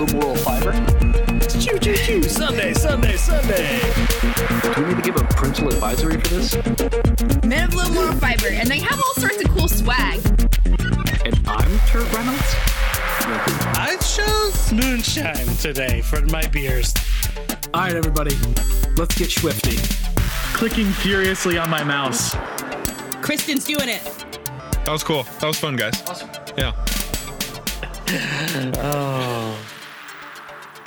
low moral fiber. Choo choo choo. Sunday, Sunday, Sunday. Do we need to give a parental advisory for this? Men of low moral fiber, and they have all sorts of cool swag. And I'm Kurt Reynolds. I chose moonshine today for my beers. All right, everybody, let's get swifty. Clicking furiously on my mouse. Kristen's doing it. That was cool. That was fun, guys. Awesome. Yeah. Oh.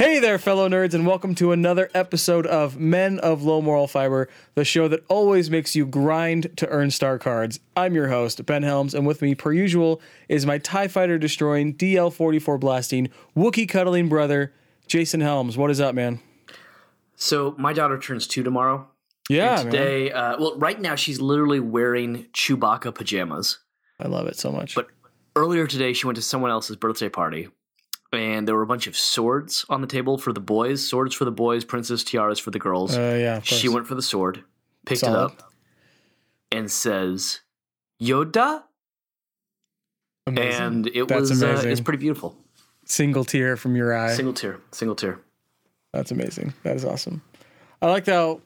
Hey there, fellow nerds, and welcome to another episode of Men of Low Moral Fiber, the show that always makes you grind to earn star cards. I'm your host, Ben Helms, and with me, per usual, is my TIE Fighter destroying, DL 44 blasting, Wookie cuddling brother, Jason Helms. What is up, man? So my daughter turns two tomorrow. Yeah, And today, uh, well, right now she's literally wearing Chewbacca pajamas. I love it so much. But earlier today, she went to someone else's birthday party, and there were a bunch of swords on the table for the boys. Swords for the boys, princess tiaras for the girls. uh, yeah, she went for the sword, picked Solid. it up, and says, "Yoda," Amazing. and it That's was uh, it's pretty beautiful. Single tear from your eye. Single tear, single tear. That's amazing. That is awesome. I like how.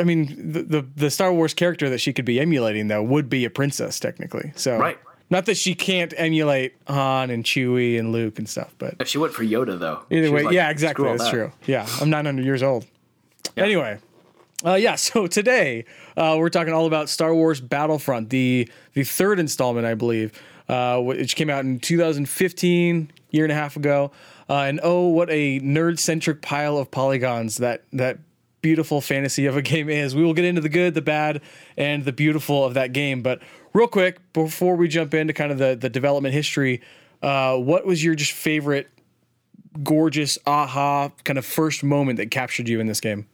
I mean, the, the the Star Wars character that she could be emulating though would be a princess technically. So Right. Not that she can't emulate Han and Chewie and Luke and stuff, but If she went for Yoda, though, either way, like, yeah, exactly. That's that." true. Yeah, I'm 900 years old. Anyway, uh, yeah. So today uh, we're talking all about Star Wars Battlefront, the the third installment, I believe, uh, which came out in 2015, year and a half ago. Uh, and oh, what a nerd centric pile of polygons that that beautiful fantasy of a game is. We will get into the good, the bad, and the beautiful of that game. But real quick, before we jump into kind of the the development history, uh, what was your just favorite gorgeous aha kind of first moment that captured you in this game?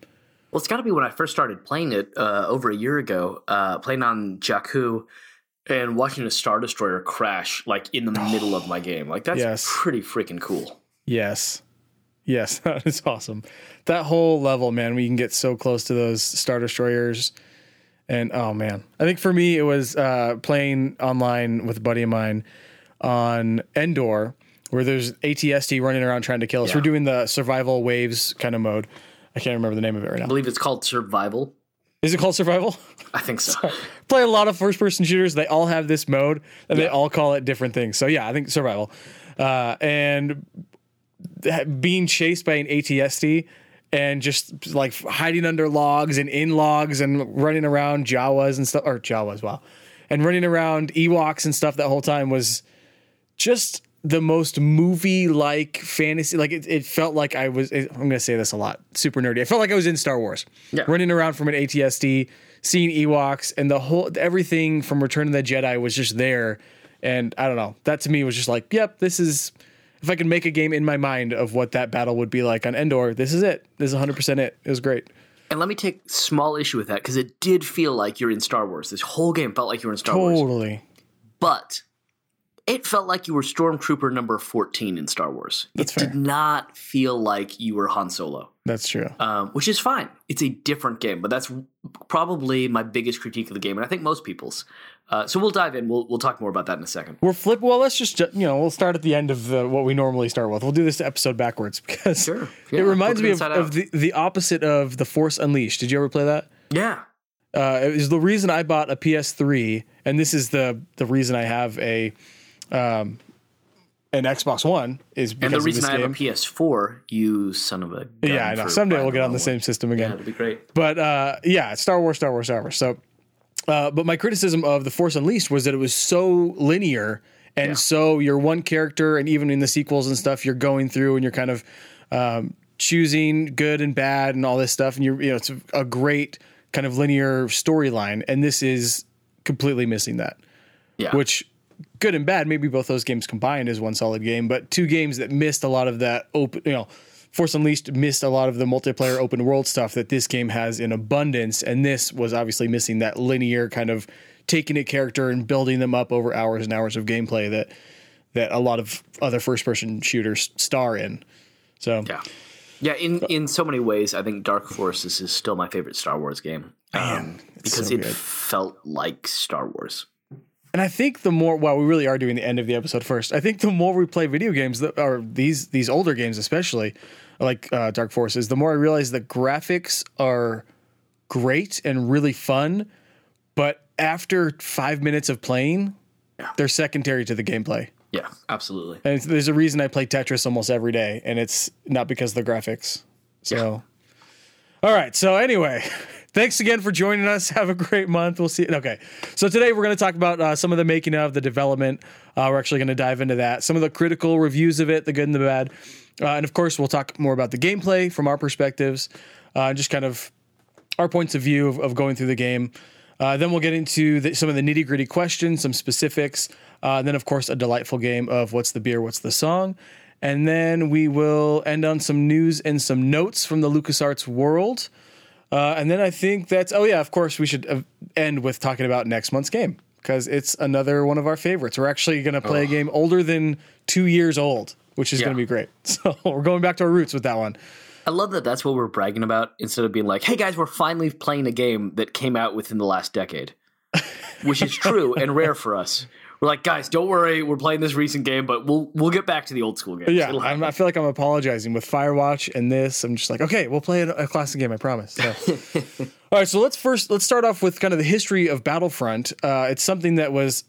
Well, it's got to be when I first started playing it uh, over a year ago, uh, playing on Jakku and watching a Star Destroyer crash like in the middle of my game. Like, that's Yes. pretty freaking cool. Yes. Yes, that is awesome. That whole level, man, we can get so close to those Star Destroyers. And oh man. I think for me it was uh, playing online with a buddy of mine on Endor, where there's ATST running around trying to kill us. Yeah. We're doing the survival waves kind of mode. I can't remember the name of it right now. I believe it's called Survival. Is it called survival? I think so. play a lot of first person shooters. They all have this mode and they all call it different things. So yeah, I think survival. Uh, and being chased by an ATST and just like hiding under logs and in logs and running around Jawas and stuff or Jawas, wow. And running around Ewoks and stuff that whole time was just the most movie like fantasy. Like it, it felt like I was, I'm going to say this a lot, super nerdy. I felt like I was in Star Wars, Yeah. running around from an ATST, seeing Ewoks, and the whole everything from Return of the Jedi was just there. And I don't know, that to me was just like, yep, this is. If I could make a game in my mind of what that battle would be like on Endor, this is it. This is 100% it. It was great. and let me take small issue with that because it did feel like you're in Star Wars. This whole game felt like you were in Star Wars. Totally. But it felt like you were Stormtrooper number 14 in Star Wars. That's it fair. did not feel like you were Han Solo. That's true. um, which is fine. It's a different game, but that's probably my biggest critique of the game, and I think most people's. Uh, so we'll dive in. We'll we'll talk more about that in a second. We're flip. Well, let's just you know we'll start at the end of the, what we normally start with. We'll do this episode backwards because Sure. it reminds me of, of the the opposite of the Force Unleashed. Did you ever play that? Yeah, Uh, it was the reason I bought a PS3, and this is the the reason I have a um, an Xbox One is because and the reason I have game. a PS4, you son of a. Gun yeah, I know. Someday we'll get on the one. same system again. Yeah, it'd be great. But uh, yeah, Star Wars, Star Wars, Star Wars. So, uh, but my criticism of the Force Unleashed was that it was so linear, and Yeah. so you're one character, and even in the sequels and stuff, you're going through and you're kind of um, choosing good and bad and all this stuff, and you're you know it's a great kind of linear storyline, and this is completely missing that. Yeah, Which good and bad, maybe both those games combined is one solid game, but two games that missed a lot of that open, you know, Force Unleashed missed a lot of the multiplayer open world stuff that this game has in abundance, and this was obviously missing that linear kind of taking a character and building them up over hours and hours of gameplay that that a lot of other first person shooters star in. So yeah, yeah. In in so many ways, I think Dark Forces is still my favorite Star Wars game um, because so it felt like Star Wars. And I think the more well, we really are doing the end of the episode first. I think the more we play video games, that or these these older games especially, like uh, Dark Forces, the more I realize the graphics are great and really fun, but after five minutes of playing, they're secondary to the gameplay. Yeah, absolutely. And there's a reason I play Tetris almost every day, and it's not because of the graphics. So, all right. So anyway, thanks again for joining us. Have a great month. We'll see. You. Okay. So today we're going to talk about uh, some of the making of the development. Uh, we're actually going to dive into that. Some of the critical reviews of it, the good and the bad, uh, and of course we'll talk more about the gameplay from our perspectives, uh, just kind of our points of view of, of going through the game. Uh, then we'll get into the, some of the nitty gritty questions, some specifics. Uh, and then, of course, a delightful game of what's the beer, what's the song. And then we will end on some news and some notes from the LucasArts world. Uh, and then I think that's, oh, yeah, of course, we should uh, end with talking about next month's game because it's another one of our favorites. We're actually going to play a game older than two years old, which is Yeah. going to be great. So we're going back to our roots with that one. I love that that's what we're bragging about instead of being like, hey guys, we're finally playing a game that came out within the last decade, which is true and rare for us. We're like, guys, don't worry, we're playing this recent game, but we'll we'll get back to the old school games. Yeah, I'm. I feel like I'm apologizing with Firewatch and this. I'm just like, okay, we'll play a, a classic game. I promise. So. All right, so let's first let's start off with kind of the history of Battlefront. Uh, it's something that was,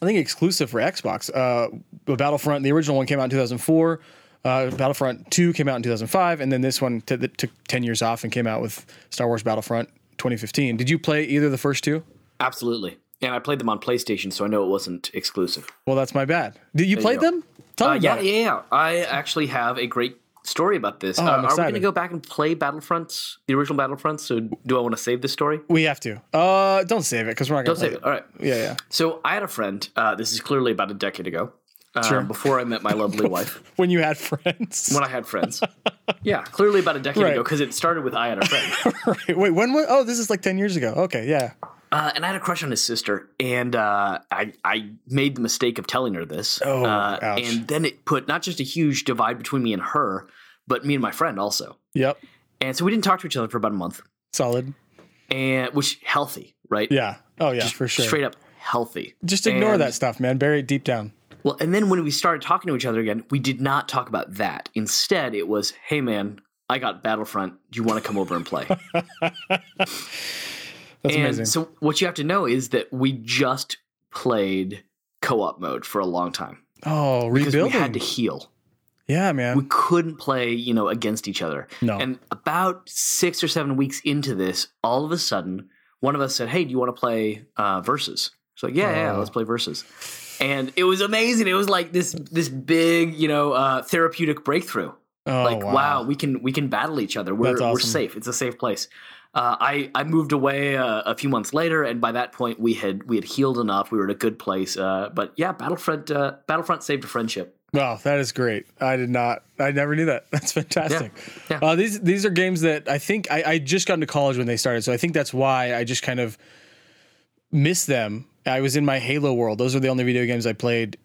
I think, exclusive for Xbox. Uh, Battlefront, the original one came out in 2004. Uh, Battlefront 2 came out in 2005, and then this one t- that took 10 years off and came out with Star Wars Battlefront 2015. Did you play either of the first two? Absolutely. And I played them on PlayStation, so I know it wasn't exclusive. Well, that's my bad. Did you play them? Tell Uh, me yeah, yeah, it. yeah. I actually have a great story about this. Oh, uh, I'm are we going to go back and play Battlefronts, the original Battlefronts? So do I want to save this story? We have to. Uh, don't save it because we're not going Don't to save it. All right. Yeah, yeah. So I had a friend. Uh, this is clearly about a decade ago. Uh, Sure. Before I met my lovely wife, When you had friends. when I had friends. yeah, clearly about a decade Right. ago because it started with I had a friend. Right, Wait, when was? Oh, this is like ten years ago. Okay, yeah. Uh, and I had a crush on his sister, and uh, I I made the mistake of telling her this. Oh, uh, and then it put not just a huge divide between me and her, but me and my friend also. Yep. And so we didn't talk to each other for about a month, Solid. and which healthy, right? Yeah. Oh yeah, just, for sure. Straight up healthy. Just ignore And- that stuff, man. Bury it deep down. Well, and then when we started talking to each other again, we did not talk about that. Instead, it was, "Hey, man, I got Battlefront. Do you want to come over and play?" That's and amazing. so, what you have to know is that we just played co-op mode for a long time oh, because rebuilding. we had to heal. yeah, man. We couldn't play, you know, against each other. No. And about six or seven weeks into this, all of a sudden, one of us said, "Hey, do you want to play uh, versus?" It's like, "Yeah, yeah, Oh. let's play versus." And it was amazing. It was like this this big, you know, uh, therapeutic breakthrough. oh, like, wow. we can we can battle each other. We're That's we're safe. It's a safe place. Uh, I I moved away uh, a few months later, and by that point, we had we had healed enough. We were in a good place. Uh, but yeah, Battlefront uh, Battlefront saved a friendship. Wow, that is great. I did not. I never knew that. That's fantastic. Yeah. Uh, these these are games that I think I, I just got into college when they started, so I think that's why I just kind of missed them. I was in my Halo world. Those are the only video games I played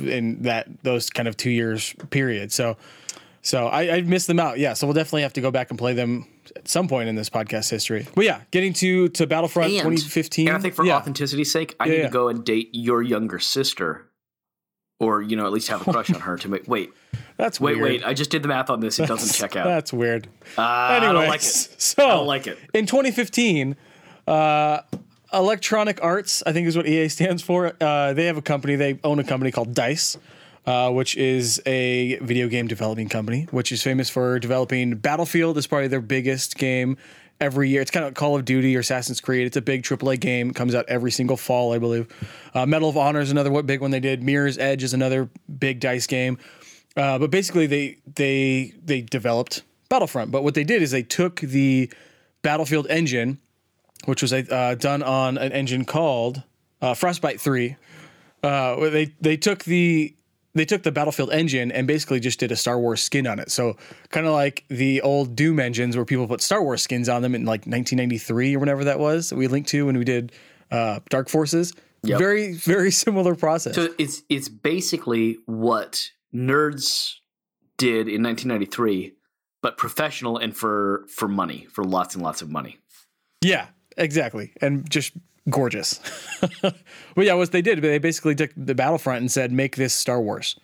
in that those kind of two years period. So so I, I missed them out. Yeah. So we'll definitely have to go back and play them at some point in this podcast history. But yeah, getting to to Battlefront And- 2015. And I think for yeah. authenticity's sake, I Yeah, need yeah. to go and date your younger sister, or you know, at least have a crush on her to make. Wait, that's wait, weird. wait! I just did the math on this. It doesn't check out. That's weird. Uh, I don't like it. So I don't like it. in 2015, uh, Electronic Arts, I think is what EA stands for. Uh, they have a company. They own a company called Dice, uh, which is a video game developing company, which is famous for developing Battlefield. is probably their biggest game every year. It's kind of Call of Duty or Assassin's Creed. It's a big AAA game. It comes out every single fall, I believe. Uh, Medal of Honor is another big one they did. Mirror's Edge is another big Dice game. Uh, but basically, they they they developed Battlefront. But what they did is they took the Battlefield engine, which was uh, done on an engine called uh, Frostbite Three. Uh, they they took the they took the Battlefield engine and basically just did a Star Wars skin on it. So kind of like the old Doom engines where people put Star Wars skins on them in like 1993 or whenever that was that we linked to when we did uh, Dark Forces. Yep. Very very similar process. So it's it's basically what nerds did in 1993, but professional and for for money, for lots and lots of money. Yeah, exactly. And just gorgeous. but yeah, what they did, they basically took the Battlefront and said, make this Star Wars.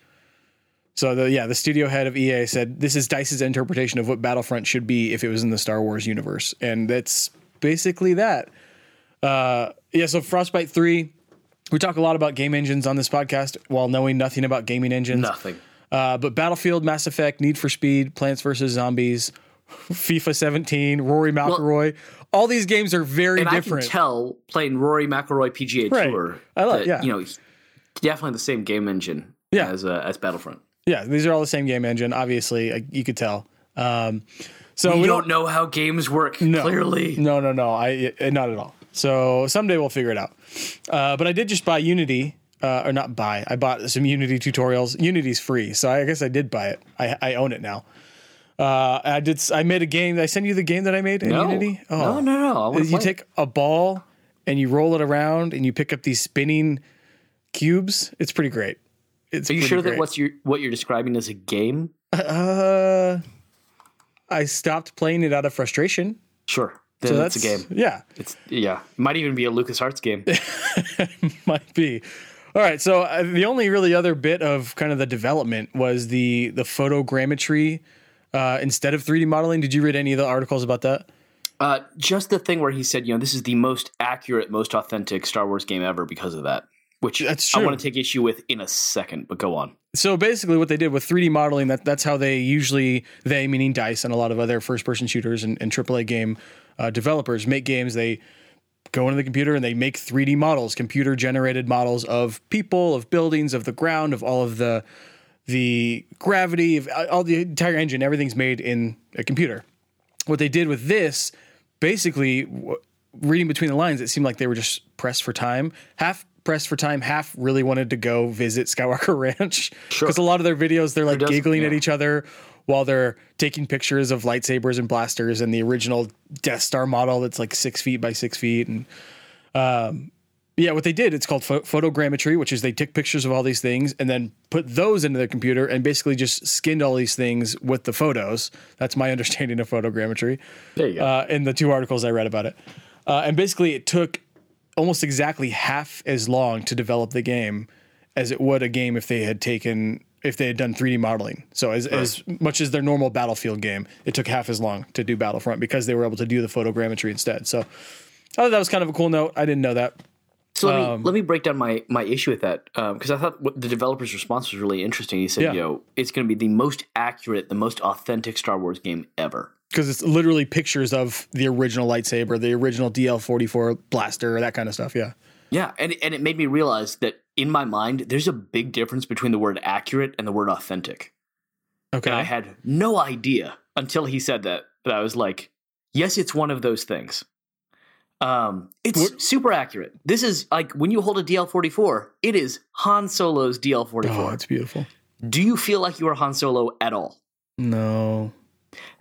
So the yeah, the studio head of EA said this is Dice's interpretation of what Battlefront should be if it was in the Star Wars universe, and that's basically that. Uh, yeah, so Frostbite three, we talk a lot about game engines on this podcast while knowing nothing about gaming engines. Nothing. Uh, but Battlefield, Mass Effect, Need for Speed, Plants vs Zombies, FIFA 17, Rory McIlroy, all these games are very And different. I can tell playing Rory McIlroy PGA Right. Tour. I love- that, yeah. You know, definitely the same game engine. Yeah. As uh, as Battlefront. yeah, these are all the same game engine. Obviously, you could tell. Um, so we, we don't know how games work. No. Clearly. No, no, no. I uh, not at all. So someday we'll figure it out. Uh, but I did just buy Unity, uh, or not buy. I bought some Unity tutorials. Unity's free, so I guess I did buy it. I, I own it now. Uh, I did. I made a game. Did I send you the game that I made in No. Unity? Oh. No, no, no. You play take a ball and you roll it around, and you pick up these spinning cubes. It's pretty great. It's Are you sure great. that what's your what you're describing is a game? Uh, I stopped playing it out of frustration. Sure. Then So that's a game. Yeah. It's yeah. It might even be a LucasArts game. might be. All right, so uh, the only really other bit of kind of the development was the the photogrammetry uh, instead of 3D modeling. Did you read any of the articles about that? Uh, just the thing where he said, you know, this is the most accurate, most authentic Star Wars game ever because of that. Which That's I want to take issue with in a second, but go on. So basically, what they did with 3D modeling that that's how they usually they meaning Dice and a lot of other first person shooters and, and AAA game uh, developers make games. They go into the computer and they make 3D models, computer generated models of people, of buildings, of the ground, of all of the the gravity, of uh, all the entire engine. Everything's made in a computer. What they did with this, basically, w- reading between the lines, it seemed like they were just pressed for time. Half pressed for time, half really wanted to go visit Skywalker Ranch because a lot of their videos they're like giggling at each other while they're taking pictures of lightsabers and blasters and the original Death Star model that's like six feet by six feet and um, yeah, what they did, it's called pho- photogrammetry, which is they took pictures of all these things and then put those into their computer and basically just skinned all these things with the photos. That's my understanding of photogrammetry. There you go. Uh, in the two articles I read about it, uh, and basically it took almost exactly half as long to develop the game as it would a game if they had taken if they had done 3D modeling. So as, as much as their normal Battlefield game, it took half as long to do Battlefront because they were able to do the photogrammetry instead. So I thought that was kind of a cool note. I didn't know that. So let me Um, let me break down my my issue with that because I thought what the developer's response was really interesting. He said, Yeah. "You know, it's going to be the most accurate, the most authentic Star Wars game ever." because it's literally pictures of the original lightsaber, the original DL44 blaster, that kind of stuff. Yeah. Yeah, and and it made me realize that in my mind, there's a big difference between the word accurate and the word authentic. Okay. And I had no idea until he said that. That I was like, yes, it's one of those things. Um, it's What- super accurate. This is like when you hold a DL44, it is Han Solo's DL44. oh, it's beautiful. Do you feel like you are Han Solo at all? No,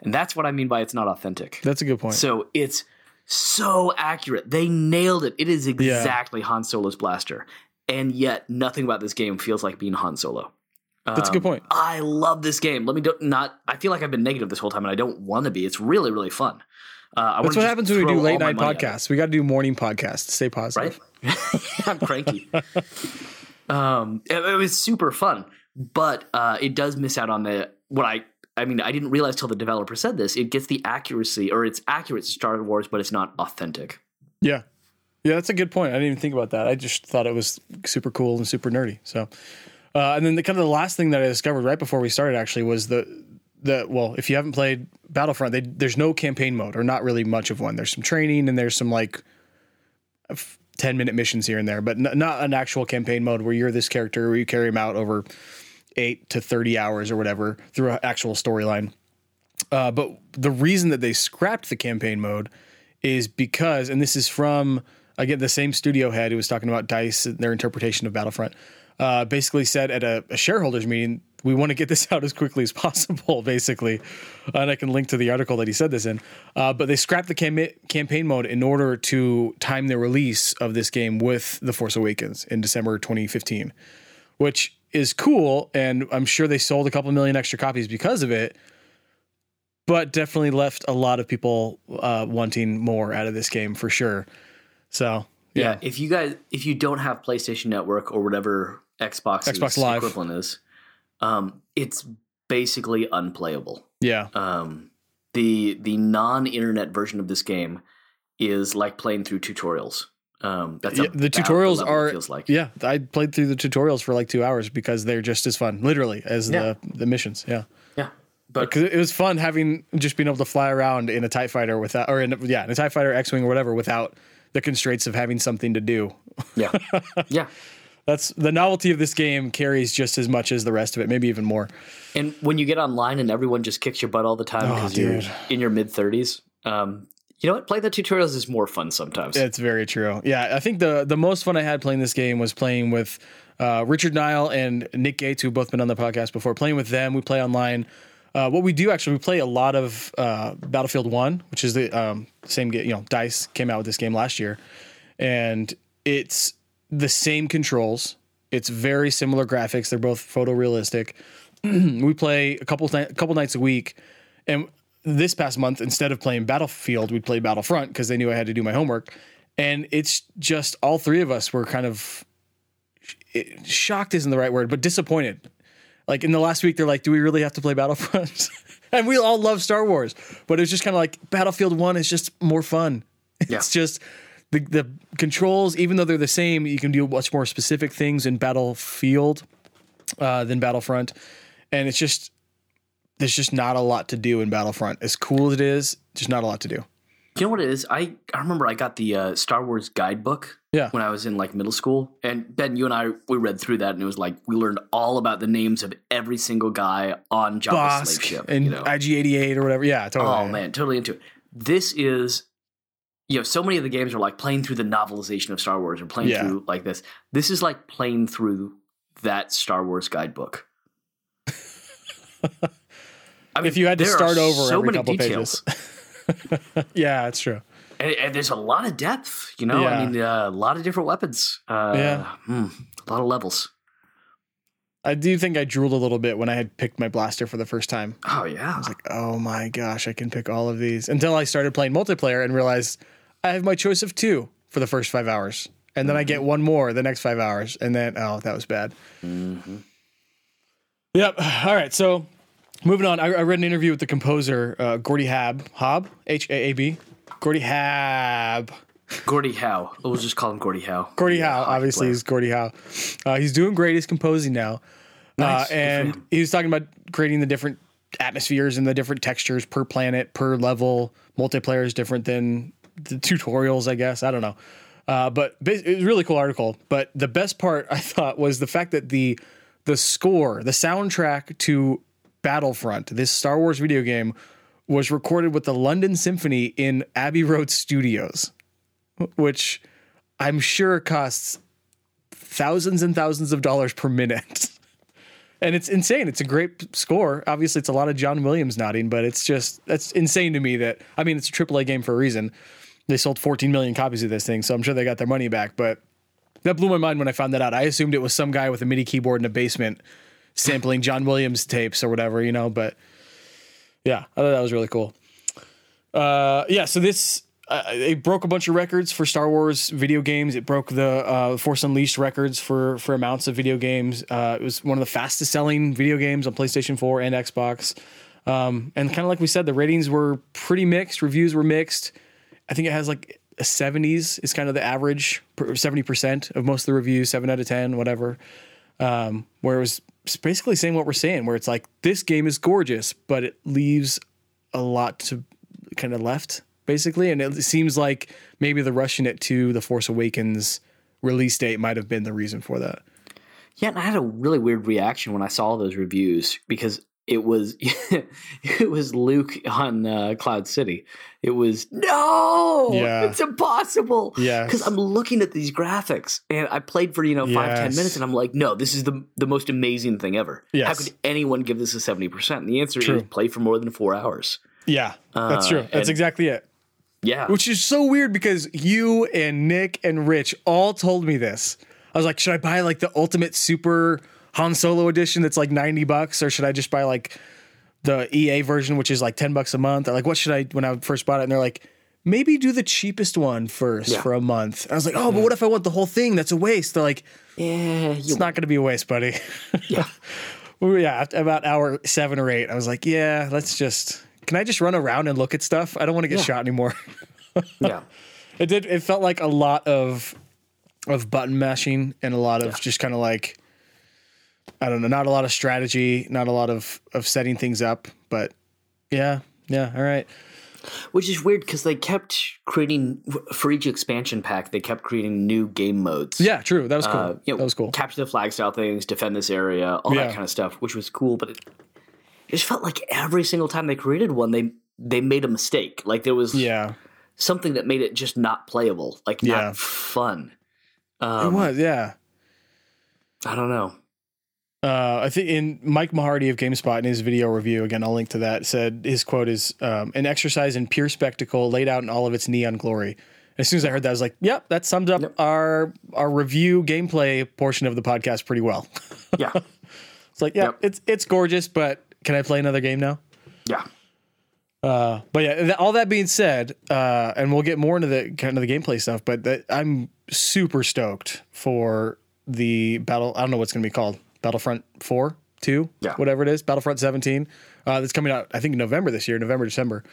And that's what I mean by it's not authentic. that's a good point. So it's so accurate. They nailed it. It is exactly Han Solo's blaster. And yet nothing about this game feels like being Han Solo. That's a good Um, point. I love this game. Let me do, not. I feel like I've been negative this whole time, and I don't want to be. It's really, really fun. Uh, I That's what happens when we do late night money at it, podcasts. We got to do morning podcasts. Stay positive. right? I'm cranky. um, it, it was super fun, but uh, it does miss out on the what I. I mean, I didn't realize till the developer said this. It gets the accuracy, or it's accurate to Star Wars, but it's not authentic. Yeah. Yeah, that's a good point. I didn't even think about that. I just thought it was super cool and super nerdy. So, uh, and then the kind of the last thing that I discovered right before we started actually was the the well, if you haven't played Battlefront, they, there's no campaign mode or not really much of one. There's some training and there's some like f- 10 minute missions here and there, but n- not an actual campaign mode where you're this character where you carry him out over eight to 30 hours or whatever through an actual storyline. Uh, but the reason that they scrapped the campaign mode is because, and this is from again the same studio head who was talking about Dice and their interpretation of Battlefront. Uh, basically said at a, a shareholders meeting, we want to get this out as quickly as possible. Basically, and I can link to the article that he said this in. Uh, but they scrapped the cam- campaign mode in order to time the release of this game with The Force Awakens in December 2015, which is cool, and I'm sure they sold a couple million extra copies because of it but definitely left a lot of people uh, wanting more out of this game for sure. So Yeah. If you guys, if you don't have PlayStation Network or whatever Xbox Xbox Live. equivalent is, um, it's basically unplayable. Yeah. Um, the the non-internet version of this game is like playing through tutorials. Um, that's Yeah, the tutorials are feels like. yeah. I played through the tutorials for like two hours because they're just as fun, literally, as Yeah. the the missions. Yeah, yeah. But because it was fun having just being able to fly around in a Tie Fighter without, or in a, yeah, in a Tie Fighter, X Wing, or whatever, without the constraints of having something to do. yeah, yeah. That's the novelty of this game carries just as much as the rest of it, maybe even more. And when you get online and everyone just kicks your butt all the time Oh, because you're in your mid thirties, um, you know what? Play the tutorials is more fun sometimes. It's very true. Yeah, I think the the most fun I had playing this game was playing with uh, Richard Nile and Nick Gates, who've both been on the podcast before. Playing with them, we play online. Uh, what we do actually, we play a lot of uh, Battlefield One, which is the um, same game. You know, Dice came out with this game last year, and it's the same controls. It's very similar graphics. They're both photorealistic. we play a couple th- a couple nights a week, and this past month, instead of playing Battlefield, we played Battlefront because they knew I had to do my homework. And it's just all three of us were kind of it, shocked isn't the right word, but disappointed. Like in the last week, they're like, "Do we really have to play Battlefront?" and we all love Star Wars, but it's just kind of like Battlefield One is just more fun. It's just the the controls, even though they're the same, you can do much more specific things in Battlefield uh, than Battlefront, and it's just there's just not a lot to do in Battlefront. As cool as it is, just not a lot to do. You know what it is? I, I remember I got the uh, Star Wars guidebook Yeah. when I was in like middle school, and Ben, you and I we read through that, and it was like we learned all about the names of every single guy on Jabba's slave ship. and you know? IG88 or whatever. Yeah, totally. Oh man, totally into it. This is, you know, so many of the games are like playing through the novelization of Star Wars or playing Yeah. through like this. This is like playing through that Star Wars guidebook. I mean, If you had to start over so every many couple details, Yeah, that's true. and, and there's a lot of depth. You know, Yeah. I mean, uh, a lot of different weapons. Uh, Yeah. hmm, a lot of levels. I do think I drooled a little bit when I had picked my blaster for the first time. Oh yeah, I was like, oh my gosh, I can pick all of these. Until I started playing multiplayer and realized I have my choice of two for the first five hours. And then I get one more the next five hours. And then, oh, that was bad. Yep. All right. So moving on, I, I read an interview with the composer, uh, Gordy Haab. Hob? H A A B. Gordy Haab. Gordy Howe. We'll just call him Gordy Howe. Gordy Yeah, Howe, obviously, player. is Gordie Howe. Uh, he's doing great. He's composing now. Nice. Uh, and he was talking about creating the different atmospheres and the different textures per planet, per level. Multiplayer is different than the tutorials, I guess. I don't know. Uh, but it was a really cool article. But the best part I thought was the fact that the the score, the soundtrack to Battlefront, this Star Wars video game, was recorded with the London Symphony in Abbey Road Studios, which I'm sure costs thousands and thousands of dollars per minute. And it's insane. It's a great score. Obviously, it's a lot of John Williams nodding, but it's just that's insane to me that I mean, it's a AAA game for a reason. They sold 14 million copies of this thing, so I'm sure they got their money back. But that blew my mind when I found that out. I assumed it was some guy with a MIDI keyboard in a basement sampling John Williams tapes or whatever, you know. But yeah, I thought that was really cool. Uh, yeah, so this uh, it broke a bunch of records for Star Wars video games. It broke the uh, Force Unleashed records for for amounts of video games. Uh, it was one of the fastest selling video games on PlayStation 4 and Xbox. Um, and kind of like we said, the ratings were pretty mixed. Reviews were mixed. I think it has like a 70s is kind of the average, 70% of most of the reviews, seven out of 10, whatever. Um, where it was basically saying what we're saying, where it's like, this game is gorgeous, but it leaves a lot to kind of left, basically. And it seems like maybe the rushing it to the Force Awakens release date might have been the reason for that. Yeah, and I had a really weird reaction when I saw those reviews because it was it was Luke on uh, Cloud City. It was no, Yeah. it's impossible. Yeah, because I'm looking at these graphics and I played for you know five ten Yes. minutes and I'm like, no, this is the the most amazing thing ever. Yes. How could anyone give this a seventy percent? And the answer True. is play for more than four hours. Yeah, that's Uh, true. That's and- exactly it. Yeah, Which is so weird because you and Nick and Rich all told me this. I was like, should I buy like the ultimate super Han Solo edition that's like 90 bucks or should I just buy like the EA version which is like 10 bucks a month or like what should I when I first bought it and they're like maybe do the cheapest one first Yeah. for a month. I was like, oh, but mm-hmm. what if I want the whole thing? That's a waste. They're like, Yeah, it's not going to be a waste, buddy. yeah. We were- yeah, about hour seven or eight, I was like, yeah, let's just. Can I just run around and look at stuff? I don't want to get Yeah. shot anymore. yeah. It did. It felt like a lot of of button mashing and a lot of just kind of like I don't know, not a lot of strategy, not a lot of of setting things up. But yeah, yeah, all right. Which is weird because they kept creating for each expansion pack. They kept creating new game modes. Yeah, true. That was cool. Uh, you know, that was cool. Capture the flag style things, defend this area, all Yeah. that kind of stuff, which was cool. But it, it just felt like every single time they created one, they they made a mistake. Like there was Yeah, something that made it just not playable, like Yeah. not fun. it Um, was. Yeah. I don't know. Uh, I think in Mike Mahardy of GameSpot in his video review, again, I'll link to that, said his quote is um, an exercise in pure spectacle laid out in all of its neon glory. As soon as I heard that, I was like, yep, that summed up our our review gameplay portion of the podcast pretty well. Yeah, It's like, yeah, Yep. it's it's gorgeous, but can I play another game now? yeah. Uh, but yeah, all that being said, uh, and we'll get more into the kind of the gameplay stuff, but that, I'm super stoked for the battle. I don't know what's going to be called Battlefront Four, Two, Yeah. whatever it is, Battlefront 17. Uh, that's coming out, I think, November this year, November, December.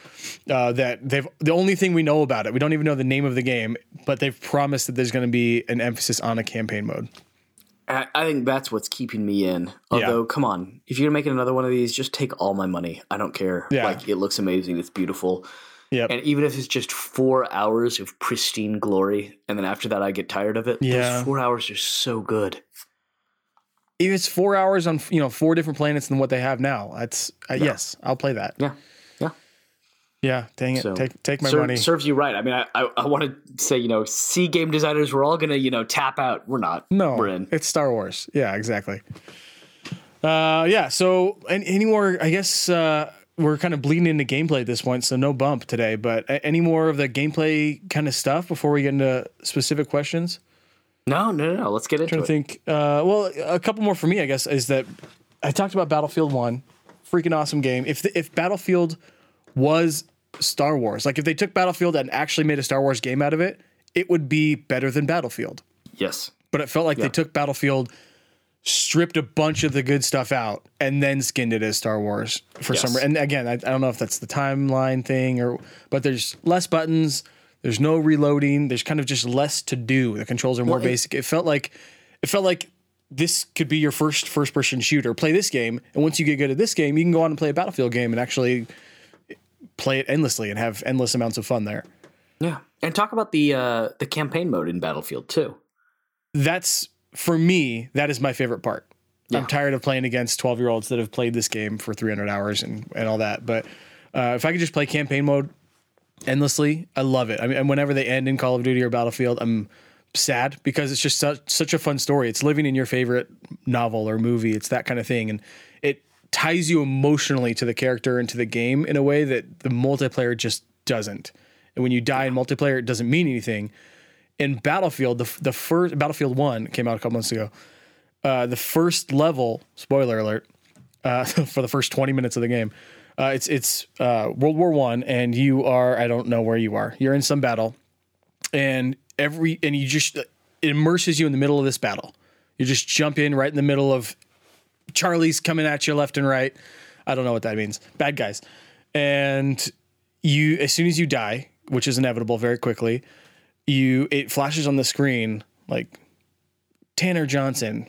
Uh, that they've the only thing we know about it, we don't even know the name of the game, but they've promised that there's going to be an emphasis on a campaign mode. I, I think that's what's keeping me in. Although, come on, if you're making another one of these, just take all my money. I don't care. Yeah. Like it looks amazing. It's beautiful. Yep. And even if it's just four hours of pristine glory, and then after that I get tired of it, Yeah. those four hours are so good. If it's four hours on you know four different planets than what they have now, that's uh, yes, I'll play that. Yeah. Yeah. Yeah, dang it, So take take my Ser- money. Serves you right. I mean, I, I, I want to say, you know, see game designers, we're all going to, you know, tap out. We're not. No, We're in. it's Star Wars. Yeah, exactly. Uh, yeah. So, any, any more? I guess uh, we're kind of bleeding into gameplay at this point, so no bump today. But any more of the gameplay kind of stuff before we get into specific questions? No, no, no, no. Let's get into it. trying it. to think. Uh, well, a couple more for me, I guess, is that I talked about Battlefield One, freaking awesome game. If the, if Battlefield was Star Wars, like if they took Battlefield and actually made a Star Wars game out of it, it would be better than Battlefield. Yes. But it felt like they took Battlefield, stripped a bunch of the good stuff out, and then skinned it as Star Wars for Yes. some. re- And again, I, I don't know if that's the timeline thing or, but there's less buttons. There's no reloading. There's kind of just less to do. The controls are more Well, it- basic. It felt like, it felt like this could be your first first person shooter. Play this game, and once you get good at this game, you can go on and play a Battlefield game and actually play it endlessly and have endless amounts of fun there. Yeah. And talk about the uh, the campaign mode in Battlefield too. that's for me that is my favorite part i'm tired of playing against 12 year olds that have played this game for 300 hours and, and all that but uh, if i could just play campaign mode endlessly. I love it. I mean and whenever they end in call of duty or battlefield i'm sad because it's just such, such a fun story. It's living in your favorite novel or movie. It's that kind of thing. And it ties you emotionally to the character and to the game in a way that the multiplayer just doesn't. And when you die in multiplayer it doesn't mean anything. In Battlefield, the the first Battlefield One came out a couple months ago. Uh, the first level, spoiler alert, uh, for the first twenty minutes of the game, uh, it's it's uh, World War One, and you are I don't know where you are. You're in some battle, and every and you just it immerses you in the middle of this battle. You just jump in right in the middle of Charlie's coming at you left and right. I don't know what that means. Bad guys, and you as soon as you die, which is inevitable very quickly you it flashes on the screen like Tanner Johnson,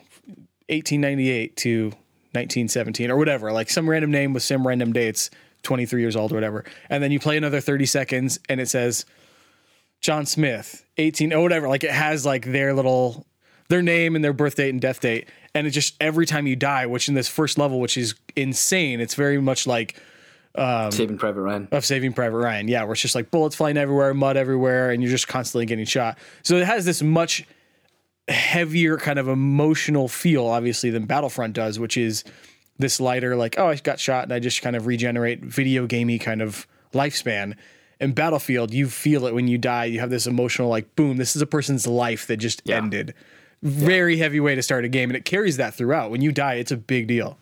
1898 to 1917 or whatever, like some random name with some random dates, 23 years old or whatever. And then you play another 30 seconds and it says John Smith, 18 or whatever. Like it has like their little their name and their birth date and death date. And it just every time you die, which in this first level, which is insane, it's very much like Um, Saving Private Ryan. of Saving Private Ryan. Yeah, where it's just like bullets flying everywhere, mud everywhere, and you're just constantly getting shot. So it has this much heavier kind of emotional feel, obviously, than Battlefront does, which is this lighter, like, oh, I got shot and I just kind of regenerate video gamey kind of lifespan. In Battlefield, you feel it when you die. You have this emotional, like, boom, this is a person's life that just Yeah. ended. Very heavy way to start a game, and it carries that throughout. When you die, it's a big deal.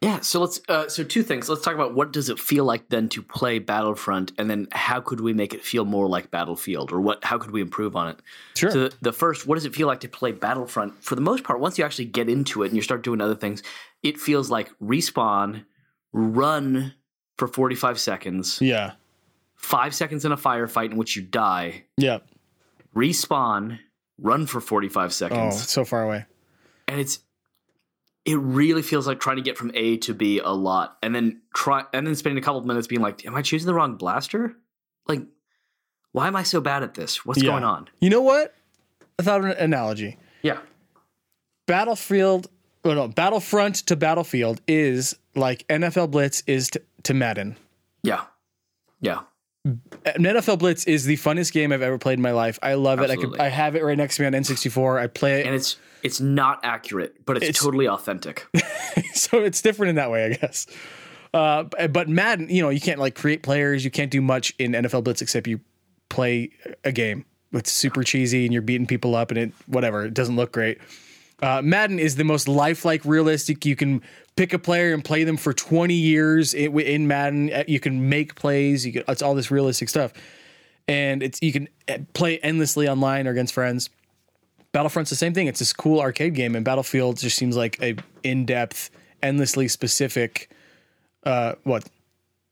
Yeah, so let's uh, so two things. Let's talk about what does it feel like then to play Battlefront, and then how could we make it feel more like Battlefield, or what? How could we improve on it? Sure. So the, the first, what does it feel like to play Battlefront? For the most part, once you actually get into it and you start doing other things, it feels like respawn, run for forty five seconds, Yeah. five seconds in a firefight in which you die, Yeah. respawn, run for forty five seconds, it's so far away. and it's it really feels like trying to get from A to B a lot, and then try and then spending a couple of minutes being like, "Am I choosing the wrong blaster? Like, why am I so bad at this? What's Yeah. going on?" You know what? I thought of an analogy. Yeah, Battlefield, oh no, Battlefront to Battlefield is like NFL Blitz is to, to Madden. yeah, yeah. NFL Blitz is the funnest game I've ever played in my life. I love it. I could, I have it right next to me on N64. I play it, And it's it's not accurate, but it's, It's- totally authentic. so it's different in that way, I guess. Uh, but Madden, you know, you can't like create players. You can't do much in NFL Blitz except you play a game. It's super cheesy and you're beating people up and it whatever. It doesn't look great. Uh, Madden is the most lifelike, realistic. You can pick a player and play them for 20 years in, Madden. Uh, You can make plays. You can, it's all this realistic stuff, and it's you can uh, play endlessly online or against friends. Battlefront's the same thing. It's this cool arcade game, and Battlefield just seems like a in-depth, endlessly specific. Uh, what?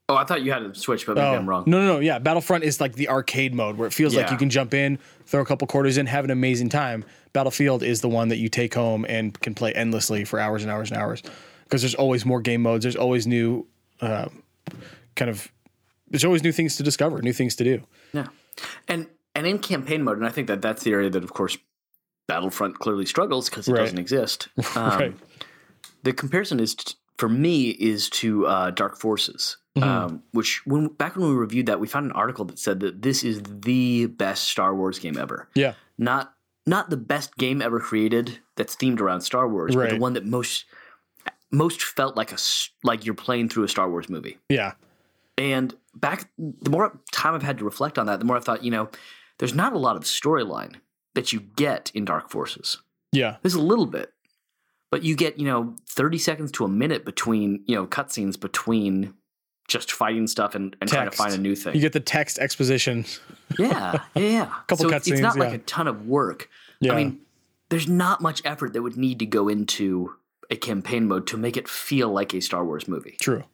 Oh, I thought you had to switch, but maybe I'm wrong. No, no, no. Yeah, Battlefront is like the arcade mode where it feels like you can jump in, throw a couple quarters in, have an amazing time. Battlefield is the one that you take home and can play endlessly for hours and hours and hours because there's always more game modes. There's always new, uh, kind of, there's always new things to discover, new things to do. Yeah, and and in campaign mode, and I think that that's the area that, of course, Battlefront clearly struggles because it Right. doesn't exist. Um, right. The comparison is t- for me is to uh, Dark Forces, Mm-hmm. um, which when back when we reviewed that, we found an article that said that this is the best Star Wars game ever. Yeah. Not not the best game ever created that's themed around Star Wars, but the one that most most felt like a like you're playing through a Star Wars movie. Yeah. And back, the more time I've had to reflect on that, the more I thought, you know, there's not a lot of storyline that you get in Dark Forces. Yeah. There's a little bit, but you get, you know, 30 seconds to a minute between, you know, cutscenes between just fighting stuff and, and trying to find a new thing. You get the text exposition. yeah, yeah, yeah. Couple so it's, it's cutscenes, not like a ton of work. Yeah. I mean, there's not much effort that would need to go into a campaign mode to make it feel like a Star Wars movie. True.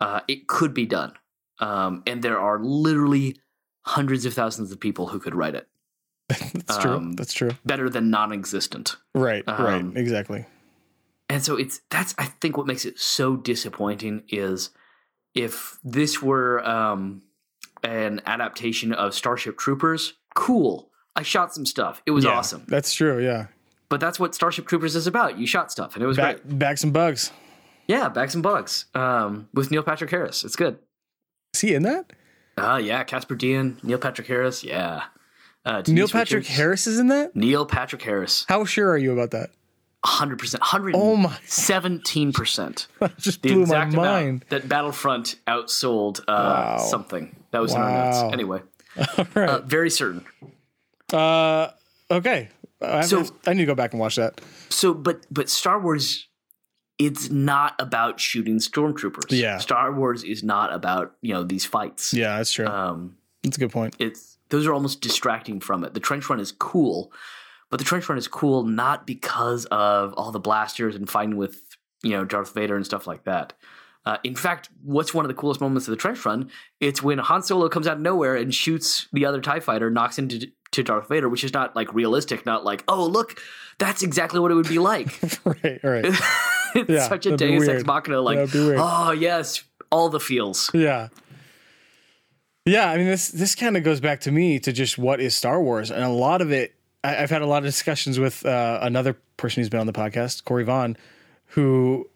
Uh, it could be done. Um, and there are literally hundreds of thousands of people who could write it That's true. Um, That's true. better than non-existent. Right. um, right. Exactly. And so it's that's I think what makes it so disappointing is if this were um, an adaptation of Starship Troopers, cool. I shot some stuff. It was Yeah, awesome. That's true. Yeah. But that's what Starship Troopers is about. You shot stuff and it was Back, great. back some bugs. Yeah, bags and bugs. Um, with Neil Patrick Harris. It's good. Is he in that? Uh yeah, Casper Dean, Neil Patrick Harris, yeah. Uh, Neil Patrick Richards. Harris is in that? Neil Patrick Harris. How sure are you about that? 100%. 100 Oh my- 17%. Just The blew my exact amount mind. that Battlefront outsold uh, Wow. something. That was in our notes. Anyway, right. uh, very certain. Uh, okay. I, So- I need to go back and watch that. So, but but Star Wars, it's not about shooting stormtroopers. Yeah. Star Wars is not about you know these fights. Yeah, that's true. Um, that's a good point. it's those are almost distracting from it. The trench run is cool, but the trench run is cool not because of all the blasters and fighting with you know Darth Vader and stuff like that. Uh, in fact, what's one of the coolest moments of the trench run? It's when Han Solo comes out of nowhere and shoots the other Tie Fighter, knocks into to Darth Vader, which is not like realistic, not like oh look, that's exactly what it would be like. right, right. it's Yeah, such a Deus Ex. Machina, like That'd be weird. oh yes, all the feels. Yeah. Yeah, I mean this this kind of goes back to me to just what is Star Wars, and a lot of it. I, I've had a lot of discussions with uh, another person who's been on the podcast, Corey Vaughn, who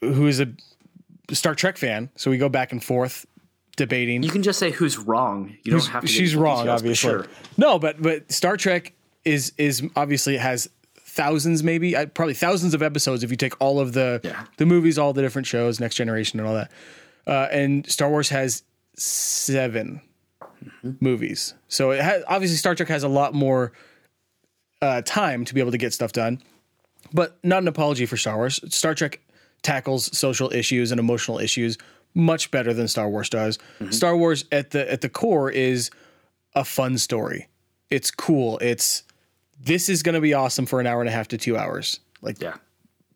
who is a Star Trek fan. So we go back and forth debating. You can just say who's wrong. You Who's- don't have to. she's wrong, obviously. Sure. No, but but Star Trek is is obviously has thousands, maybe uh, probably thousands of episodes if you take all of the Yeah. the movies, all the different shows, Next Generation, and all that. Uh, and Star Wars has 7 Mm-hmm. movies, so it has obviously Star Trek has a lot more uh, time to be able to get stuff done. But not an apology for Star Wars. Star Trek tackles social issues and emotional issues much better than Star Wars does. Star Wars at the at the core is a fun story. It's cool. It's this is going to be awesome for an hour and a half to 2 hours. Like Yeah.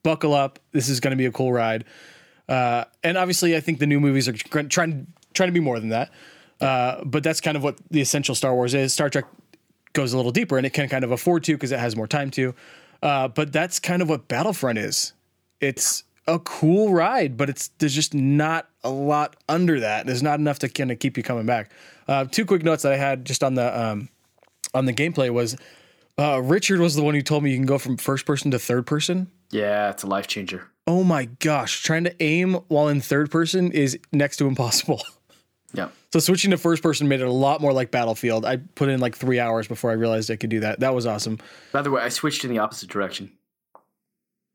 buckle up. This is going to be a cool ride. Uh, and obviously, I think the new movies are tr- trying trying to be more than that. Uh, but that's kind of what the essential Star Wars is. Star Trek goes a little deeper, and it can kind of afford to because it has more time to. Uh, but that's kind of what Battlefront is. It's a cool ride, but it's there's just not a lot under that. There's not enough to kind of keep you coming back. Uh, two quick notes that I had just on the um, on the gameplay was uh, Richard was the one who told me you can go from first person to third person. Yeah, it's a life changer. Oh my gosh, trying to aim while in third person is next to impossible. Yeah. So switching to first person made it a lot more like Battlefield. I put in like three hours before I realized I could do that. That was awesome. By the way, I switched in the opposite direction.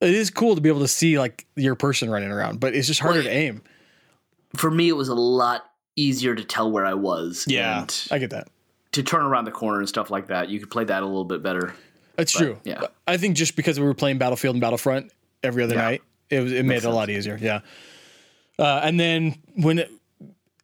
It is cool to be able to see like your person running around, but it's just harder Well, to aim. For me, it was a lot easier to tell where I was. and I get that. to turn around the corner and stuff like that. You could play that a little bit better. That's true. yeah. I think just because we were playing Battlefield and Battlefront every other Yeah. night, it was it made it a lot easier. Yeah. Uh, and then when it,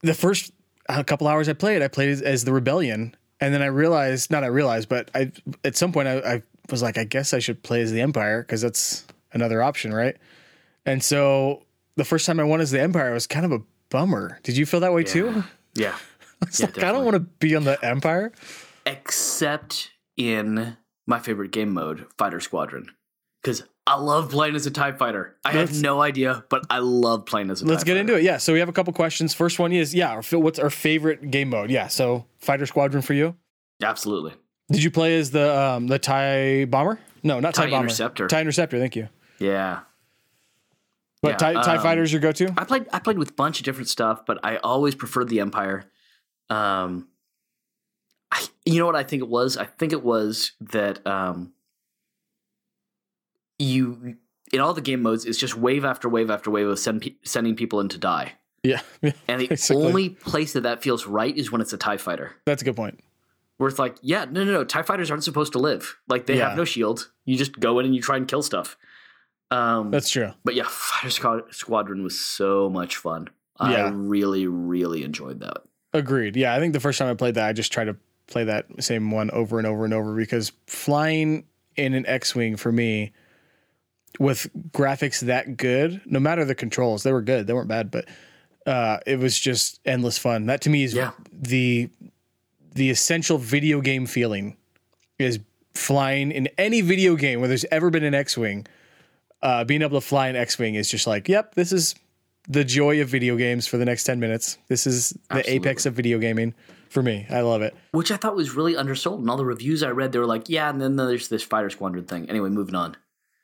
the first a couple hours I played, I played as, as the Rebellion, and then I realized, not I realized, but I at some point I, I was like, I guess I should play as the Empire because that's another option, right? And so the first time I won as the Empire was kind of a bummer. Did you feel that way too? Yeah. It's Yeah, like I don't want to be on the Empire. Except in my favorite game mode, Fighter Squadron. Because I love playing as a TIE fighter. I have no idea, but I love playing as a Let's TIE get fighter. into it. Yeah. So we have a couple questions. First one is, yeah, our, what's our favorite game mode? Yeah. So Fighter Squadron for you. Absolutely. Did you play as the um, the Tie Bomber? No, not Tie, TIE Bomber. Interceptor. Tie Interceptor. Thank you. Yeah. But Yeah, Tie, TIE um, Fighter's your go-to. I played I played with a bunch of different stuff, but I always preferred the Empire. Um I, you know what I think it was? I think it was that um you in all the game modes it's just wave after wave after wave of send, pe- sending people in to die. Yeah. yeah. And the Basically. only place that that feels right is when it's a TIE fighter. That's a good point. Where it's like, yeah, no, no, no. TIE fighters aren't supposed to live. Like, they Yeah. have no shield. You just go in and you try and kill stuff. Um, That's true. but yeah, Fighter Squad- Squadron was so much fun. Yeah. I really, really enjoyed that. Agreed. Yeah, I think the first time I played that, I just tried to play that same one over and over and over because flying in an X-wing for me, with graphics that good, no matter the controls, they were good. They weren't bad, but uh, it was just endless fun. That to me is Yeah. the the essential video game feeling is flying in any video game where there's ever been an X-wing. Uh, being able to fly an X-wing is just like, yep, this is the joy of video games for the next 10 minutes. This is the Absolutely. apex of video gaming for me. I love it. Which I thought was really undersold. And all the reviews I read, they were like, yeah, and then there's this Fighter Squadron thing. Anyway, moving on.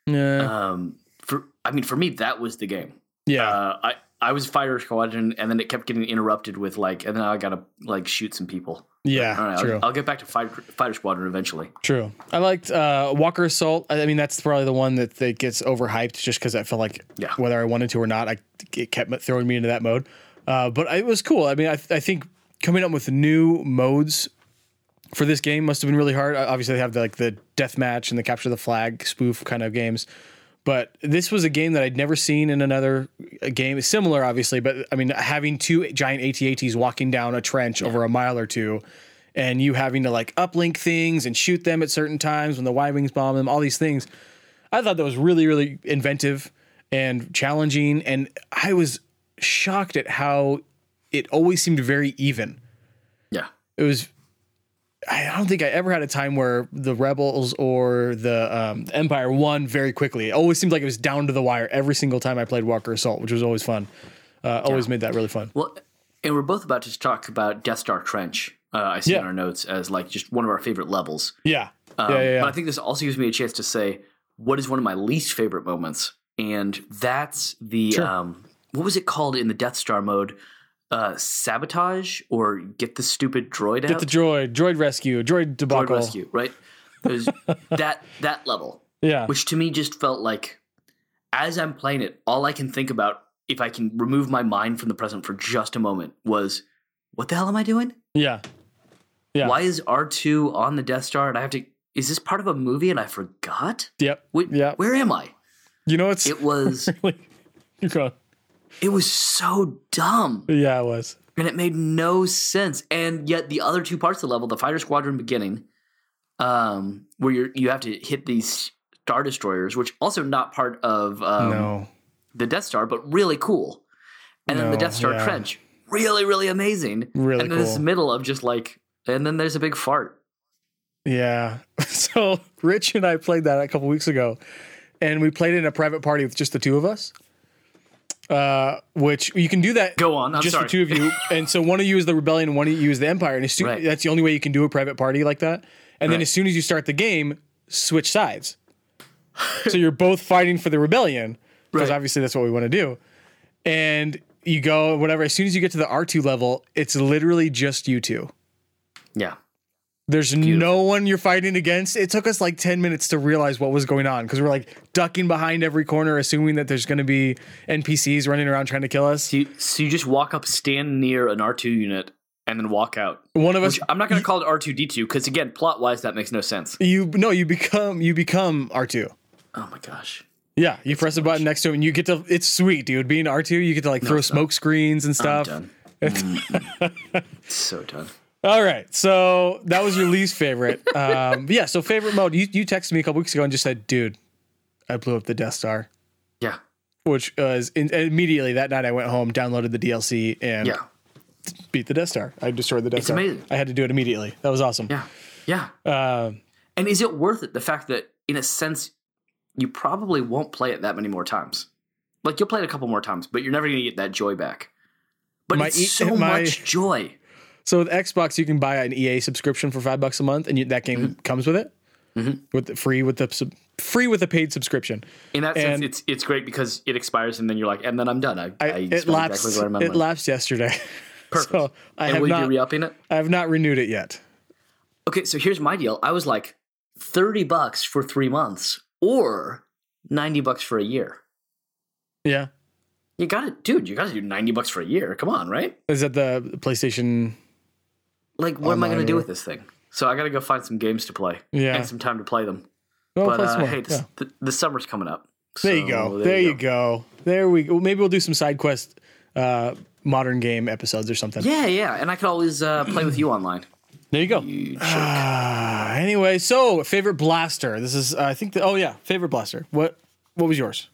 Yeah. Um, for I mean, for me, that was the game. yeah. Uh, I, I was fire Squadron, and then it kept getting interrupted with, like, and then I got to, like, shoot some people. yeah. Right, true. I'll, I'll get back to Fighter, Fighter Squadron eventually. True. I liked uh, Walker Assault. I I mean, that's probably the one that, that gets overhyped just because I felt like Yeah. whether I wanted to or not, I it kept throwing me into that mode. Uh, but it was cool. I mean, I, I think coming up with new modes for this game must have been really hard. Obviously, they have the, like the death match and the capture the flag spoof kind of games. But this was a game that I'd never seen in another uh, game. Similar, obviously, but I mean, having two giant AT-ATs walking down a trench over a mile or two, and you having to like uplink things and shoot them at certain times when the Y wings bomb them, all these things. I thought that was really, really inventive and challenging, and I was shocked at how it always seemed very even Yeah. it was I don't think I ever had a time where the rebels or the um, Empire won very quickly. It always seemed like it was down to the wire every single time I played Walker Assault, which was always fun. Uh, always made that really fun. Well, and we're both about to talk about Death Star Trench. Uh, I see in our notes as like just one of our favorite levels. Yeah, Um, yeah, yeah. yeah. But I think this also gives me a chance to say what is one of my least favorite moments, and that's the Sure. um, what was it called in the Death Star mode? Uh, sabotage or get the stupid droid Get out. Get the droid, droid rescue, droid droid debacle. rescue, right? There's that that level, Yeah, which to me just felt like, as I'm playing it, all I can think about, if I can remove my mind from the present for just a moment, was, what the hell am I doing? yeah, yeah. Why is R2 on the Death Star and I have to? Is this part of a movie and I forgot? Yep. Wait, Yeah. Where am I? You know, it's It was really You're gone. It was so dumb. Yeah, it was. and it made no sense. And yet the other two parts of the level, the fighter squadron beginning, um, where you you have to hit these star destroyers, which also not part of um, no. the Death Star, but really cool. And then the Death Star yeah. trench, really really amazing. Really and then this middle of just like, and then there's a big fart. Yeah. So Rich and I played that a couple weeks ago, and we played it in a private party with just the two of us. Uh, which you can do that. Go on, I'm just sorry. the two of you, and so one of you is the rebellion, one of you is the empire, and as soon, Right. that's the only way you can do a private party like that. And then as soon as you start the game, switch sides. so you're both fighting for the rebellion because Right. obviously that's what we want to do. And you go whatever. As soon as you get to the R two level, it's literally just you two. Yeah, There's no one you're fighting against. It took us like 10 minutes to realize what was going on because we're like ducking behind every corner, assuming that there's going to be NPCs running around trying to kill us. so you, so you just walk up, stand near an R two unit, and then walk out. One of us, I'm not going to call it R two D two because again, plot wise, that makes no sense. you no, you become you become R2. Oh my gosh. Yeah, you press a button next to him and you get to. It's sweet, dude. Being R2, you get to like throw smoke screens and stuff. so done. All right, so that was your least favorite. Um, yeah, so favorite mode. You you texted me a couple weeks ago and just said, "Dude, I blew up the Death Star." Yeah. Which was in, immediately that night I went home, downloaded the DLC, and Yeah. beat the Death Star. I destroyed the Death It's Star. amazing. I had to do it immediately. That was awesome. Yeah. Yeah. Uh, And is it worth it? The fact that, in a sense, you probably won't play it that many more times. Like you'll play it a couple more times, but you're never going to get that joy back. But My it's so my- much joy. So with Xbox, you can buy an EA subscription for five bucks a month, and you, that game Mm-hmm. comes with it, with the, free with the sub, free with a paid subscription. In that sense, And- it's it's great because it expires and then you're like, and then I'm done. I, I, I, it lapsed. exactly it lapsed yesterday. so I and have will you not. be re-upping it? I have not renewed it yet. Okay, so here's my deal. I was like, thirty bucks for three months, or ninety bucks for a year. Yeah, You got to, dude. You got to do ninety bucks for a year. Come on, right? is that the PlayStation? Like, what am I going to do with this thing? So I got to go find some games to play. Yeah. and some time to play them. Oh, but uh, hey, this, Yeah. the, the summer's coming up. So There you go. There, you go. There we go. Maybe we'll do some side quest, uh, modern game episodes or something. Yeah, yeah, and I could always uh, play with you online. There you go. You. Uh, anyway, so favorite blaster. This is uh, I think. The, oh yeah, favorite blaster. What what was yours?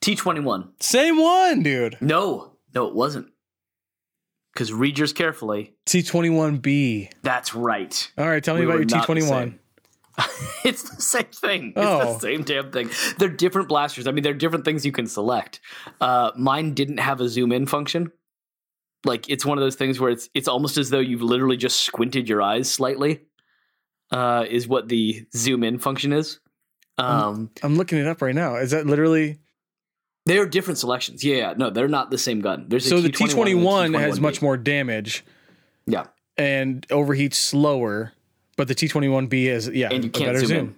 T twenty one. Same one, dude. No, no, it wasn't. Because read yours carefully. T twenty one B. That's right. All right, tell me We about your T not the twenty one. it's the same thing. It's Oh. the same damn thing. They're different blasters. I mean, they're different things you can select. Uh, mine didn't have a zoom in function. Like it's one of those things where it's it's almost as though you've literally just squinted your eyes slightly. Uh, is what the zoom in function is. Um, I'm looking it up right now. Is that literally? They're different selections. Yeah, yeah, no, they're not the same gun. There's a So the T T21 twenty one has much more damage Yeah, and overheats slower, but the T twenty one B is yeah and you a can't better zoom,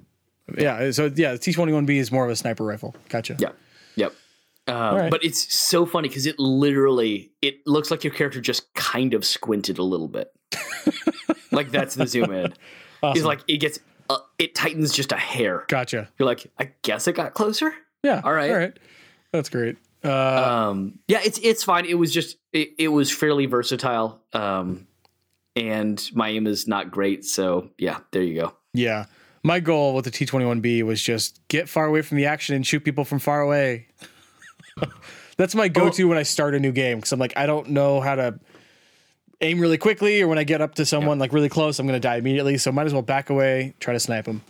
in. Yeah, so yeah, the T twenty one B is more of a sniper rifle. Gotcha. Yeah. Yep. Um, right. But it's so funny because it literally it looks like your character just kind of squinted a little bit. like that's the zoom in. It's like it gets uh, it tightens just a hair. Gotcha. You're like, I guess it got closer. Yeah. All right. All right. That's great. Uh, Um, yeah, it's it's fine. It was just it, it was fairly versatile. Um, and my aim is not great, so yeah, there you go. yeah. My goal with the T twenty one B was just get far away from the action and shoot people from far away. That's my go to when I start a new game because I'm like I don't know how to aim really quickly, or when I get up to someone like really close, I'm gonna die immediately. So might as well back away, try to snipe them.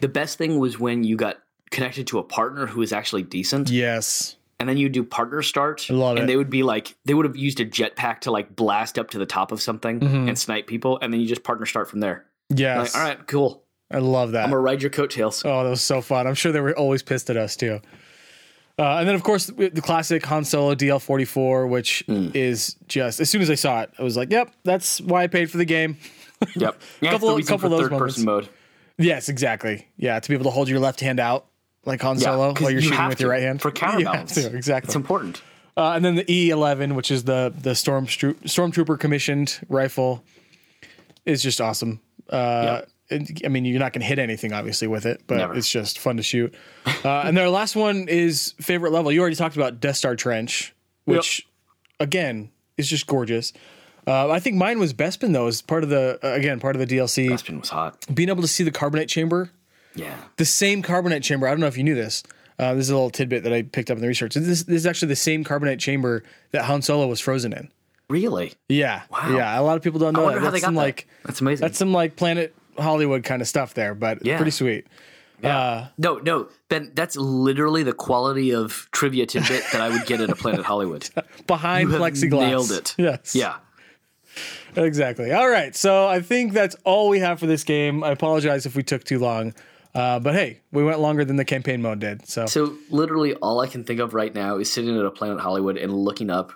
The best thing was when you got connected to a partner who was actually decent. Yes. and then you do partner start. love and it. they would be like they would have used a jetpack to like blast up to the top of something Mm-hmm. and snipe people, and then you just partner start from there. Yes. Like, all right, cool. I love that. I'm gonna ride your coattails. Oh, that was so fun. I'm sure they were always pissed at us too. Uh, and then, of course, the classic Han Solo DL44, which Hmm. is just as soon as I saw it, I was like, "Yep, that's why I paid for the game." Yep. Yeah, Couple- couple of those third person mode. yes, exactly. Yeah, to be able to hold your left hand out like Han Solo while you're you shooting with your right hand for counterbalance. to, exactly. It's important. Uh, and then the E11, which is the the storm stormtrooper commissioned rifle, is just awesome. Uh, it- I mean, you're not going to hit anything obviously with it, but Never. it's just fun to shoot. Uh, and their last one is favorite level. You already talked about Death Star Trench, which again is just gorgeous. Uh, I think mine was Bespin though, as part of the uh, again part of the DLC. Bespin was hot. Being able to see the carbonite chamber, Yeah. the same carbonite chamber. I don't know if you knew this. Uh, this is a little tidbit that I picked up in the research. This, this is actually the same carbonite chamber that Han Solo was frozen in. Really? Yeah, Wow. yeah. A lot of people don't know that. That's some that. like That's amazing. that's some like Planet Hollywood kind of stuff there, but Yeah. pretty sweet. Uh, no, no, Ben. That's literally the quality of trivia tidbit that I would get at a Planet Hollywood. behind plexiglass. nailed it. Yes. Yeah. Exactly. All right. So I think that's all we have for this game. I apologize if we took too long. Uh, but hey, we went longer than the campaign mode did. So, So literally, all I can think of right now is sitting at a Planet Hollywood and looking up,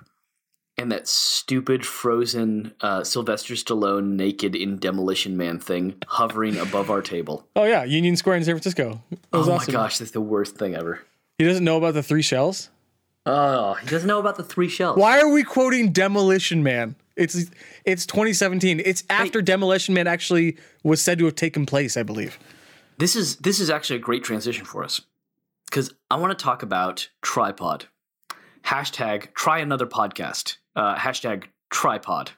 and that stupid frozen uh, Sylvester Stallone naked in Demolition Man thing hovering above our table. oh yeah, Union Square in San Francisco. Oh awesome. my gosh, that's the worst thing ever. He doesn't know about the three shells. Oh, he doesn't know about the three shells. Why are we quoting Demolition Man? It's it's 2017. It's after Demolition Man actually was said to have taken place, I believe. This is this is actually a great transition for us because I want to talk about tripod. Hashtag try another podcast. Uh, hashtag tripod.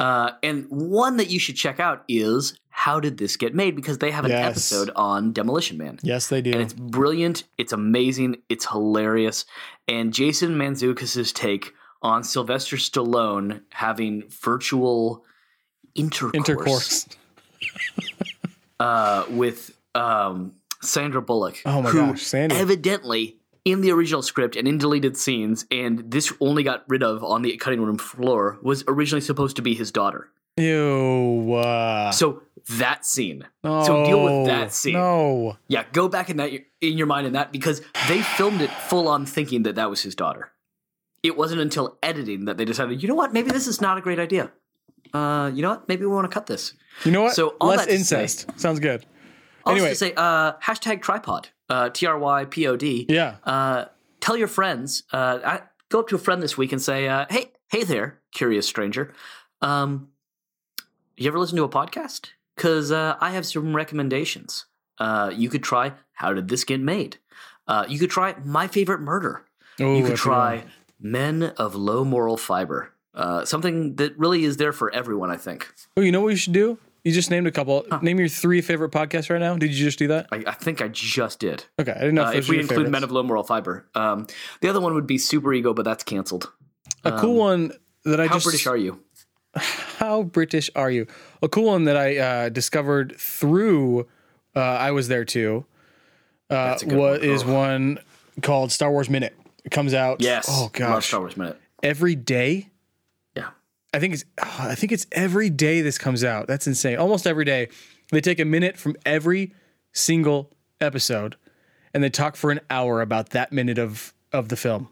Uh, and one that you should check out is how did this get made? Because they have an Yes. episode on Demolition Man. Yes, they do. And it's brilliant, it's amazing, it's hilarious. And Jason Mantzoukas' take on Sylvester Stallone having virtual intercourse, Intercourse. uh, with um, Sandra Bullock. Oh my who gosh, Sandy. Evidently, in the original script and in deleted scenes, and this only got rid of on the cutting room floor, was originally supposed to be his daughter. Ew. Uh, So that scene. So deal with that scene. No. Yeah, go back in that in your mind in that because they filmed it full on thinking that that was his daughter. It wasn't until editing that they decided, you know what, maybe this is not a great idea. Uh, you know what, maybe we want to cut this. You know what? So all Less that say- incest. Sounds good. Also Anyway. to say, uh, hashtag tripod, uh, T R Y P O D. Yeah. Uh, tell your friends. Uh, I, go up to a friend this week and say, uh, "Hey, hey there, curious stranger. Um, you ever listen to a podcast? Because uh, I have some recommendations. Uh, you could try How Did This Get Made? Uh, you could try My Favorite Murder. Ooh, you could that's a good try. Men of Low Moral Fiber. Uh, something that really is there for everyone, I think. Oh, you know what you should do? You just named a couple. Name your three favorite podcasts right now. Did you just do that? I, I think I just did. Okay, I didn't know Uh, if, if we include favorites. Men of Low Moral Fiber. Um, the other one would be Super Ego, but that's canceled. A cool one that I How just How British are you? How British are you? A cool one that I uh, discovered through uh, I was there too. Uh, That's a good what one. is one called Star Wars Minute? It comes out. Yes. Oh gosh. Star Wars Minute. Every day. I think it's oh, I think it's every day this comes out. That's insane. Almost every day. They take a minute from every single episode and they talk for an hour about that minute of of the film.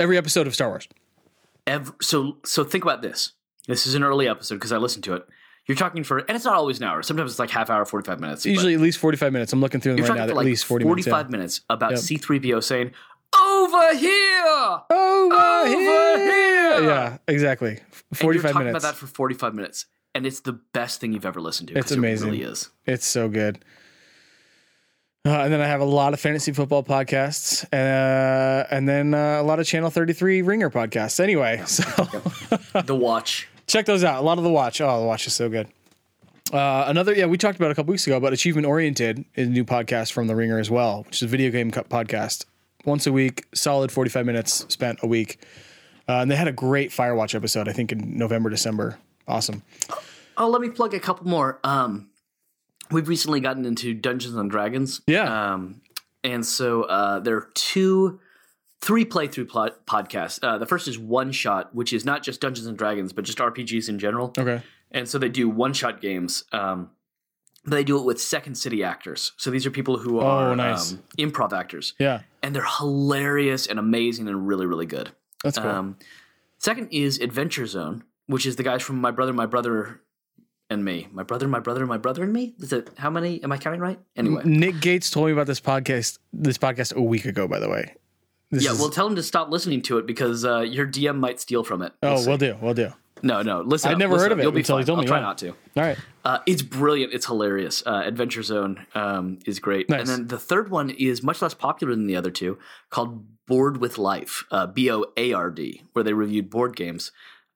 Every episode of Star Wars. Ev- so so think about this. This is an early episode because I listened to it. You're talking for, and it's not always an hour. Sometimes it's like half hour, 45 minutes. Usually at least 45 minutes. I'm looking through them right now. At like least 40 minutes. 45 yeah. minutes about Yep. C3PO saying, Over here! Over, Over here. here. Yeah, exactly. 45 talking minutes. about that for 45 minutes. And it's the best thing you've ever listened to. It's amazing. It really is. It's so good. Uh, and then I have a lot of fantasy football podcasts, uh, and then uh, a lot of Channel 33 Ringer podcasts. Anyway, so The Watch. check those out. A lot of the watch. Oh, the watch is so good. Uh, another, yeah, we talked about it a couple weeks ago, but Achievement Oriented is a new podcast from the Ringer as well, which is a video game podcast. Once a week, solid 45 minutes spent a week. Uh, and they had a great Firewatch episode, I think in November, December. Awesome. Oh, let me plug a couple more. Um, we've recently gotten into Dungeons and Dragons. Yeah. Um, and so uh, there are two, three playthrough plot podcasts. Uh, the first is One Shot, which is not just Dungeons and Dragons, but just RPGs in general. Okay. And so they do one shot games. Um, they do it with Second City actors. So these are people who are Oh, nice. um, improv actors. Yeah. And they're hilarious and amazing and really, really good. That's cool. Um, second is Adventure Zone, which is the guys from My Brother, My Brother, and Me. My brother, my brother, my brother, and me. Is it how many? Am I counting right? Anyway, Nick Gates told me about this podcast this podcast a week ago, by the way. This yeah. is- Well, tell him to stop listening to it because uh, your DM might steal from it. We'll oh, see. we'll do, we'll do. No, no. Listen, I'd up, never listen heard up. of it You'll be until fine. told I'll me, try yeah. not to. All right. Uh, it's brilliant. It's hilarious. Uh, Adventure Zone um, is great. Nice. And then the third one is much less popular than the other two, called Board with Life, uh, B O A R D, where they reviewed board games.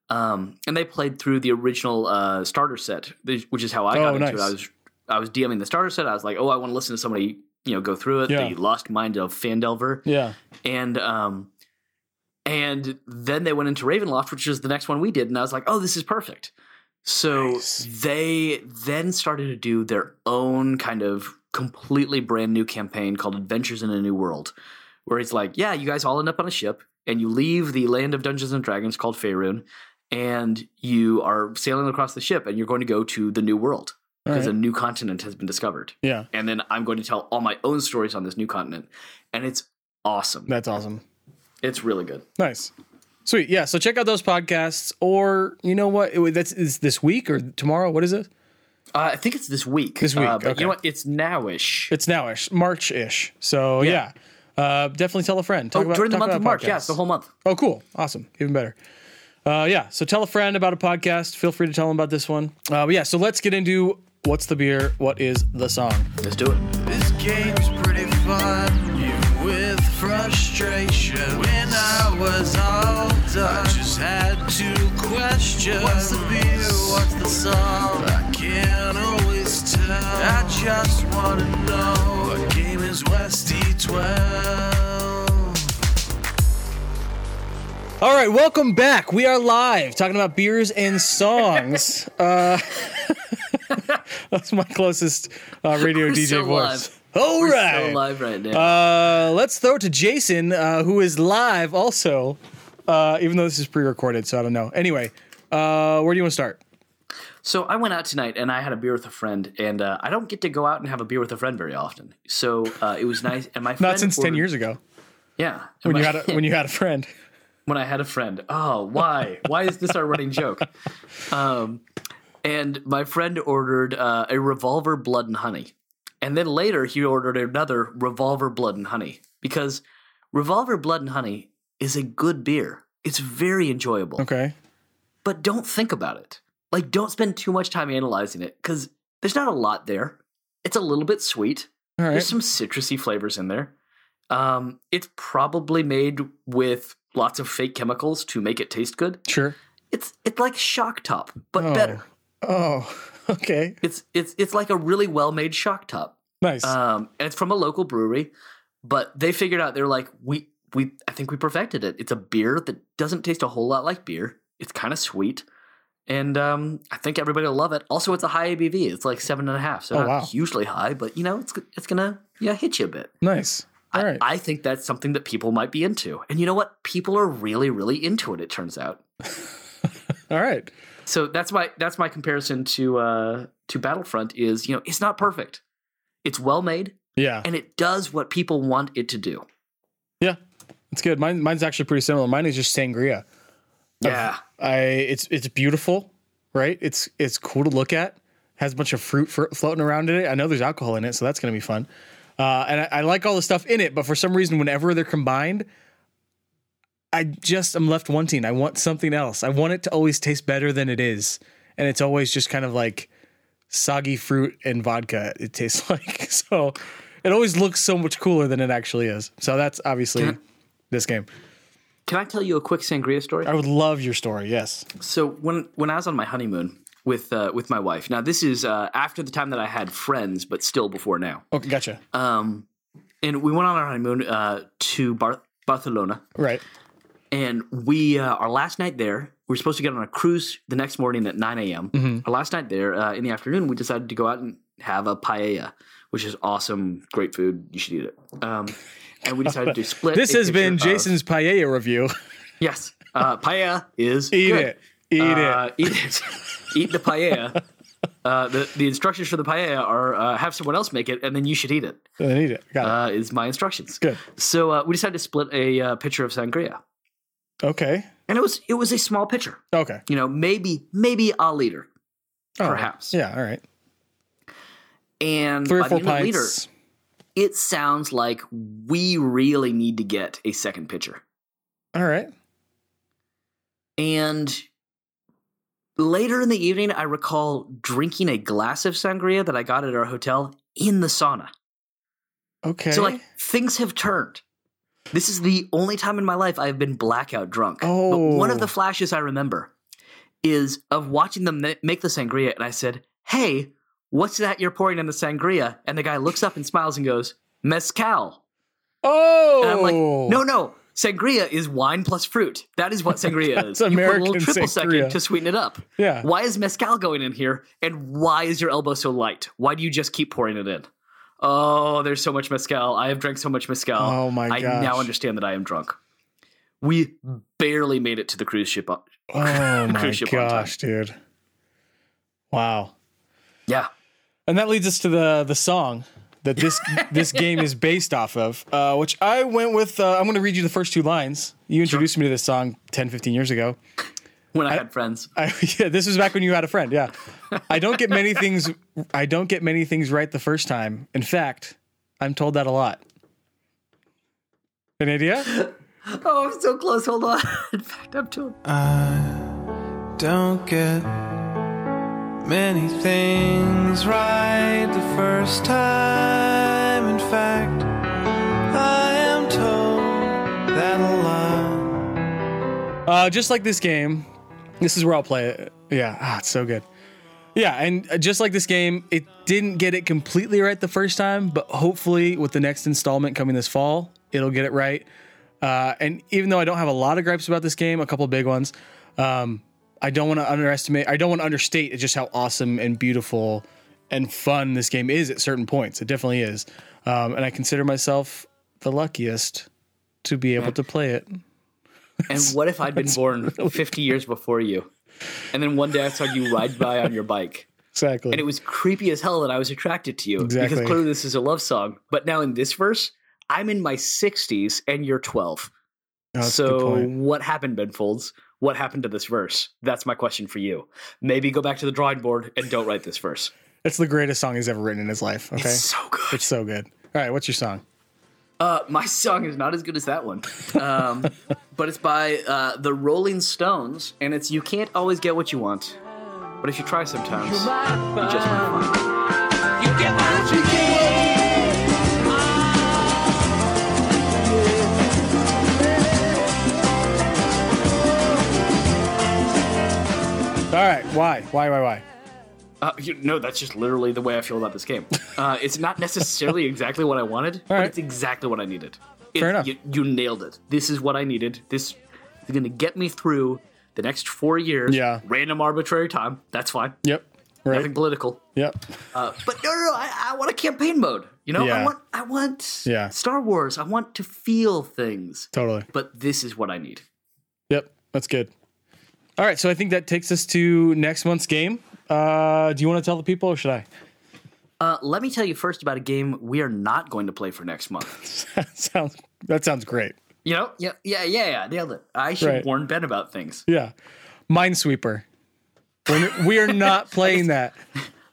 Um, and they played through the original uh, starter set, which is how I got Oh, into nice. it. I was I was DMing the starter set. I was like, oh, I want to listen to somebody you know go through it. Yeah. The Lost Mine of Phandelver Yeah. and um and then they went into Ravenloft, which is the next one we did, and I was like, oh, this is perfect. So Nice. they then started to do their own kind of completely brand new campaign called Adventures in a New World, where it's like, yeah, you guys all end up on a ship and you leave the land of Dungeons and Dragons called Faerun, and you are sailing across the ship and you're going to go to the new world because right. a new continent has been discovered. Yeah. And then I'm going to tell all my own stories on this new continent. And it's awesome. That's awesome. It's really good. Nice. Sweet. Yeah. So check out those podcasts, or you know what? It- that's is this week or tomorrow. What is it? Uh, I think it's this week. This week, Uh, but okay. you know what? It's nowish. It's nowish, March ish. So yeah. Uh, definitely tell a friend. Talk Oh, about, during the month about of March. Yeah, podcasts. it's the whole month. Oh, cool. Awesome. Even better. Uh, yeah. So tell a friend about a podcast. Feel free to tell them about this one. Uh, but yeah. So let's get into what's the beer? What is the song? Let's do it. This game's pretty fun, even with frustration. When I was all done, I just had two questions. What's the beer? What's the song? I can't always tell. I just wanna know what game is Westy 12? All right. Welcome back. We are live talking about beers and songs. uh, that's my closest uh, radio We're DJ so voice. live. All We're right. so live right now. Uh, let's throw it to Jason, uh, who is live also, uh, even though this is pre-recorded, so I don't know. Anyway, uh, where do you want to start? so I went out tonight and I had a beer with a friend, and uh, I don't get to go out and have a beer with a friend very often. So uh, it was nice. And my friend Not since ten years ago, Yeah, when you my- had a, when you had a friend. when I had a friend. Oh, why? why is this our running joke? Um, and my friend ordered uh, a revolver blood and honey, and then later he ordered another revolver blood and honey because revolver blood and honey is a good beer. It's very enjoyable, Okay. but don't think about it. Like, don't spend too much time analyzing it because there's not a lot there. It's a little bit sweet. Right. There's some citrusy flavors in there. Um, it's probably made with lots of fake chemicals to make it taste good. Sure. It's it's like shock top, but Oh. better. Oh. Okay. It's it's it's like a really well made shock top. Nice. Um, and it's from a local brewery, but they figured out they're like we we I think we perfected it. It's a beer that doesn't taste a whole lot like beer. It's kind of sweet. And um, I think everybody will love it. Also, it's a high ABV. It's like seven and a half, so Oh, not wow. hugely high, but you know, it's it's gonna yeah hit you a bit. nice. All I, right. I think that's something that people might be into. And you know what? People are really, really into it, it turns out. All right. So that's my that's my comparison to uh to Battlefront is, you know, it's not perfect. It's well made Yeah. and it does what people want it to do. Yeah. It's good. Mine, mine's actually pretty similar. Mine is just sangria. Yeah. I it's it's beautiful, right? It's it's cool to look at. Has a bunch of fruit fr- floating around in it. I know there's alcohol in it, so that's gonna be fun. Uh, and I, I like all the stuff in it, but for some reason, whenever they're combined, I just am left wanting. I want something else. I want it to always taste better than it is, and it's always just kind of like soggy fruit and vodka. It tastes like so. It always looks so much cooler than it actually is. So that's obviously Can this game. Can I tell you a quick sangria story? I would love your story. Yes. So when when I was on my honeymoon with uh, with my wife. Now this is uh, after the time that I had friends, but still before now. Okay, gotcha. Um, and we went on our honeymoon uh, to Bar- Barcelona, Right. And we uh, our last night there. We were supposed to get on a cruise the next morning at 9 a.m. Mm-hmm. Our last night there uh, in the afternoon, we decided to go out and have a paella, which is awesome, great food. You should eat it. Um, and we decided to split. This has been picture of- Jason's paella review. yes, uh, paella is Eat good. it. Eat Uh, it. Eat it. eat the paella. Uh, the the instructions for the paella are uh, have someone else make it, and then you should eat it. Then eat it. Got Uh, is my instructions. Good. So uh, we decided to split a uh, pitcher of sangria, it. Okay. and it was it was a small pitcher. Okay. You know, maybe maybe a liter, right. Oh, perhaps. Yeah. All right. And Three or by four the end liter, it sounds like we really need to get a second pitcher. All right. And later in the evening, I recall drinking a glass of sangria that I got at our hotel in the sauna. Okay. So like things have turned. This is the only time in my life I've been blackout drunk. But oh. one of Oh. the flashes I remember is of watching them make the sangria, and I said, "Hey, what's that you're pouring in the sangria?" And the guy looks up and smiles and goes, "Mezcal." oh, And I'm like, oh. "No, no." Sangria is wine plus fruit. That is what sangria That's is. you put a little triple sangria. second to sweeten it up. Yeah. Why is mezcal going in here? And why is your elbow so light? Why do you just keep pouring it in? Oh, there's so much mezcal. I have drank so much mezcal. Oh my god. I gosh. now understand that I am drunk. We barely made it to the cruise ship. Oh my cruise ship gosh, dude. Wow. Yeah. And that leads us to the the song that this this game is based off of, uh, which I went with. Uh, I'm going to read you the first two lines. You introduced me to this song 10, 15 years ago. When I, had friends. I, yeah, this was back when you had a friend. Yeah, I don't get many things. I don't get many things right the first time. In fact, I'm told that a lot. An idea? Oh, I'm so close. Hold on. In fact, I'm too. I don't get many things right the first time. In fact, I am told that a lot. Uh, just like this game, this is where I'll play it. Yeah, ah, it's so good. Yeah, and uh, just like this game, it didn't get it completely right the first time, but hopefully with the next installment coming this fall, it'll get it right. Uh, and even though I don't have a lot of gripes about this game, a couple of big ones, um, I don't want to underestimate. I don't want to understate just how awesome and beautiful and fun this game is at certain points. It definitely is, um, and I consider myself the luckiest to be able to play it. And what if I'd been born 50 years before you? And then one day I saw you ride by on your bike. Exactly. And it was creepy as hell that I was attracted to you. Exactly. Because clearly this is a love song. But now in this verse, I'm in my 60s and you're 12. Oh, that's so what happened, Ben Folds? What happened to this verse? That's my question for you. Maybe go back to the drawing board and don't write this verse. It's the greatest song he's ever written in his life. Okay, It's so good. It's so good. All right, what's your song? Uh, my song is not as good as that one, um, but it's by uh, the Rolling Stones, and it's "You Can't Always Get What You Want, but if you try sometimes, you just might find." All right, why, why, why, why? Uh, you, no, that's just literally the way I feel about this game. Uh, it's not necessarily exactly what I wanted, but it's exactly what I needed. It- Fair enough. You, you nailed it. This is what I needed. This is going to get me through the next four years. Yeah. Random arbitrary time. That's fine. Yep. Right. Nothing political. Yep. Uh, but no, no, no. I, I want a campaign mode. You know, Yeah. I want, I want Yeah. Star Wars. I want to feel things. Totally. But this is what I need. Yep. That's good. All right, so I think that takes us to next month's game. Uh, do you want to tell the people, or should I? Uh, let me tell you first about a game we are not going to play for next month. sounds that sounds great. You know, yeah, yeah, yeah, yeah. Nailed it. I should Right. warn Ben about things. Yeah, Minesweeper. We're, we are not playing that.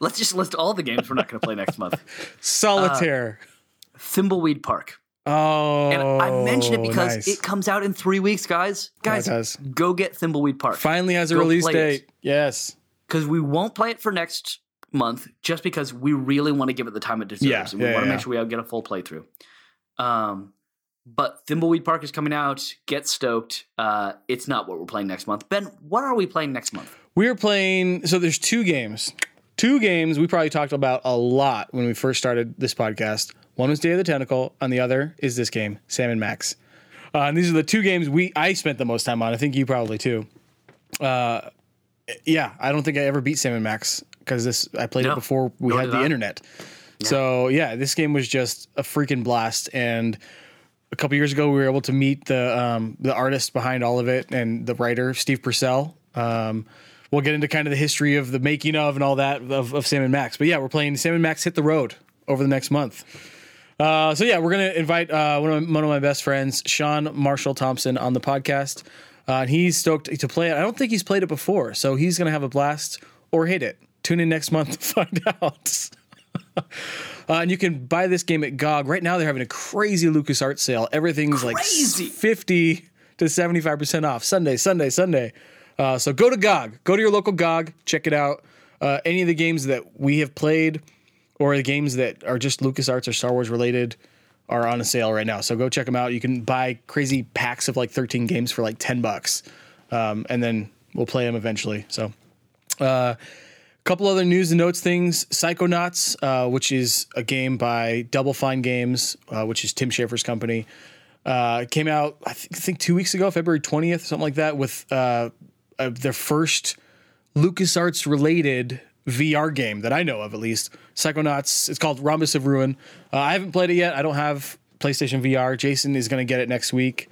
Let's just list all the games we're not going to play next month. Solitaire. Thimbleweed Park. oh, And I mention it because nice. it comes out in three weeks, guys. Guys, does. go get Thimbleweed Park. finally has a Go release date. it. Yes. Because we won't play it for next month just because we really want to give it the time it deserves. Yeah, and we yeah, want to yeah, make sure we get a full playthrough. Um, but Thimbleweed Park is coming out. Get stoked. Uh, it's not what we're playing next month. Ben, what are we playing next month? We're playing. So there's two games. Two games we probably talked about a lot when we first started this podcast. One was Day of the Tentacle, and the other is this game, Sam and Max. Uh, and these are the two games we I spent the most time on. I think you probably too. Uh, yeah, I don't think I ever beat Sam and Max because this I played No, it before we had the I. internet. So yeah, this game was just a freaking blast. And a couple years ago, we were able to meet the um, the artist behind all of it and the writer Steve Purcell. Um, we'll get into kind of the history of the making of and all that of, of Sam and Max. But yeah, we're playing Sam and Max Hit the Road over the next month. Uh, so yeah, we're gonna invite uh, one, of my, one of my best friends, Sean Marshall Thompson, on the podcast. Uh, and he's stoked to play it. I don't think he's played it before, so he's gonna have a blast or hate it. Tune in next month to find out. Uh, and you can buy this game at GOG. Right now, they're having a crazy LucasArts sale. Everything's Crazy. like 50 to 75% off. Sunday, Sunday, Sunday. Uh, so go to GOG, go to your local GOG, check it out. Uh, any of the games that we have played or the games that are just LucasArts or Star Wars related are on a sale right now. So go check them out. You can buy crazy packs of like 13 games for like 10 bucks. Um, and then we'll play them eventually. So, uh, couple other news and notes things. Psychonauts, uh, which is a game by Double Fine Games, uh, which is Tim Schafer's company, uh, came out I think, I think two weeks ago, February 20th, something like that, with uh, uh, their first LucasArts related VR game that I know of, at least. Psychonauts. It's called Rhombus of Ruin. Uh, I haven't played it yet. I don't have PlayStation VR. Jason is going to get it next week.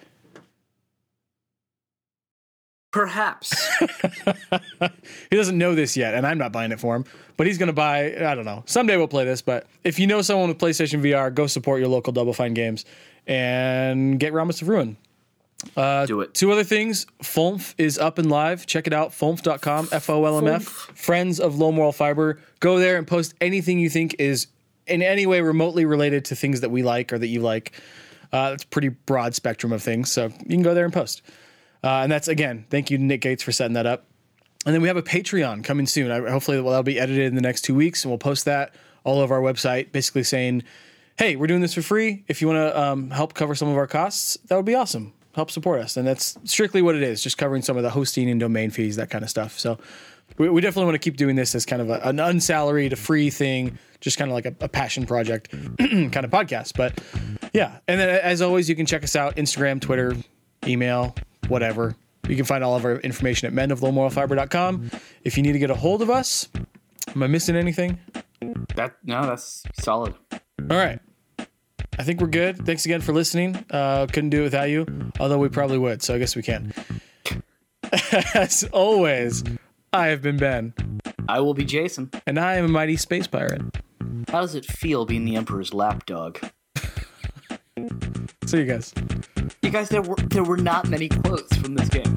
Perhaps. He doesn't know this yet, and I'm not buying it for him. But he's going to buy. I don't know. Someday we'll play this. But if you know someone with PlayStation VR, go support your local Double Fine Games and get Rhombus of Ruin. Do it. Two other things. Folmf is up and live. Check it out. Folmf.com. F O L M F. Friends of Low Moral Fiber. Go there and post anything you think is in any way remotely related to things that we like or that you like. Uh, it's a pretty broad spectrum of things. So you can go there and post. Uh, and that's, again, thank you, Nick Gates, for setting that up. And then we have a Patreon coming soon. I, hopefully, that'll be edited in the next two weeks, and we'll post that all over our website, basically saying, hey, we're doing this for free. If you want to um, help cover some of our costs, that would be awesome. Help support us. And that's strictly what it is, just covering some of the hosting and domain fees, that kind of stuff. So we, we definitely want to keep doing this as kind of a, an unsalaried, a free thing, just kind of like a, a passion project kind of podcast. But yeah. And then, as always, you can check us out Instagram, Twitter, email, whatever. You can find all of our information at menoflowmoralfiber.com. If you need to get a hold of us, am I missing anything? that no, that's solid. All right. I think we're good. Thanks again for listening. Uh, couldn't do it without you, although we probably would, so I guess we can. As always, I have been Ben, I will be Jason. and I am a mighty space pirate. How does it feel being the Emperor's lapdog? See you guys. You guys, there were there were not many quotes from this game.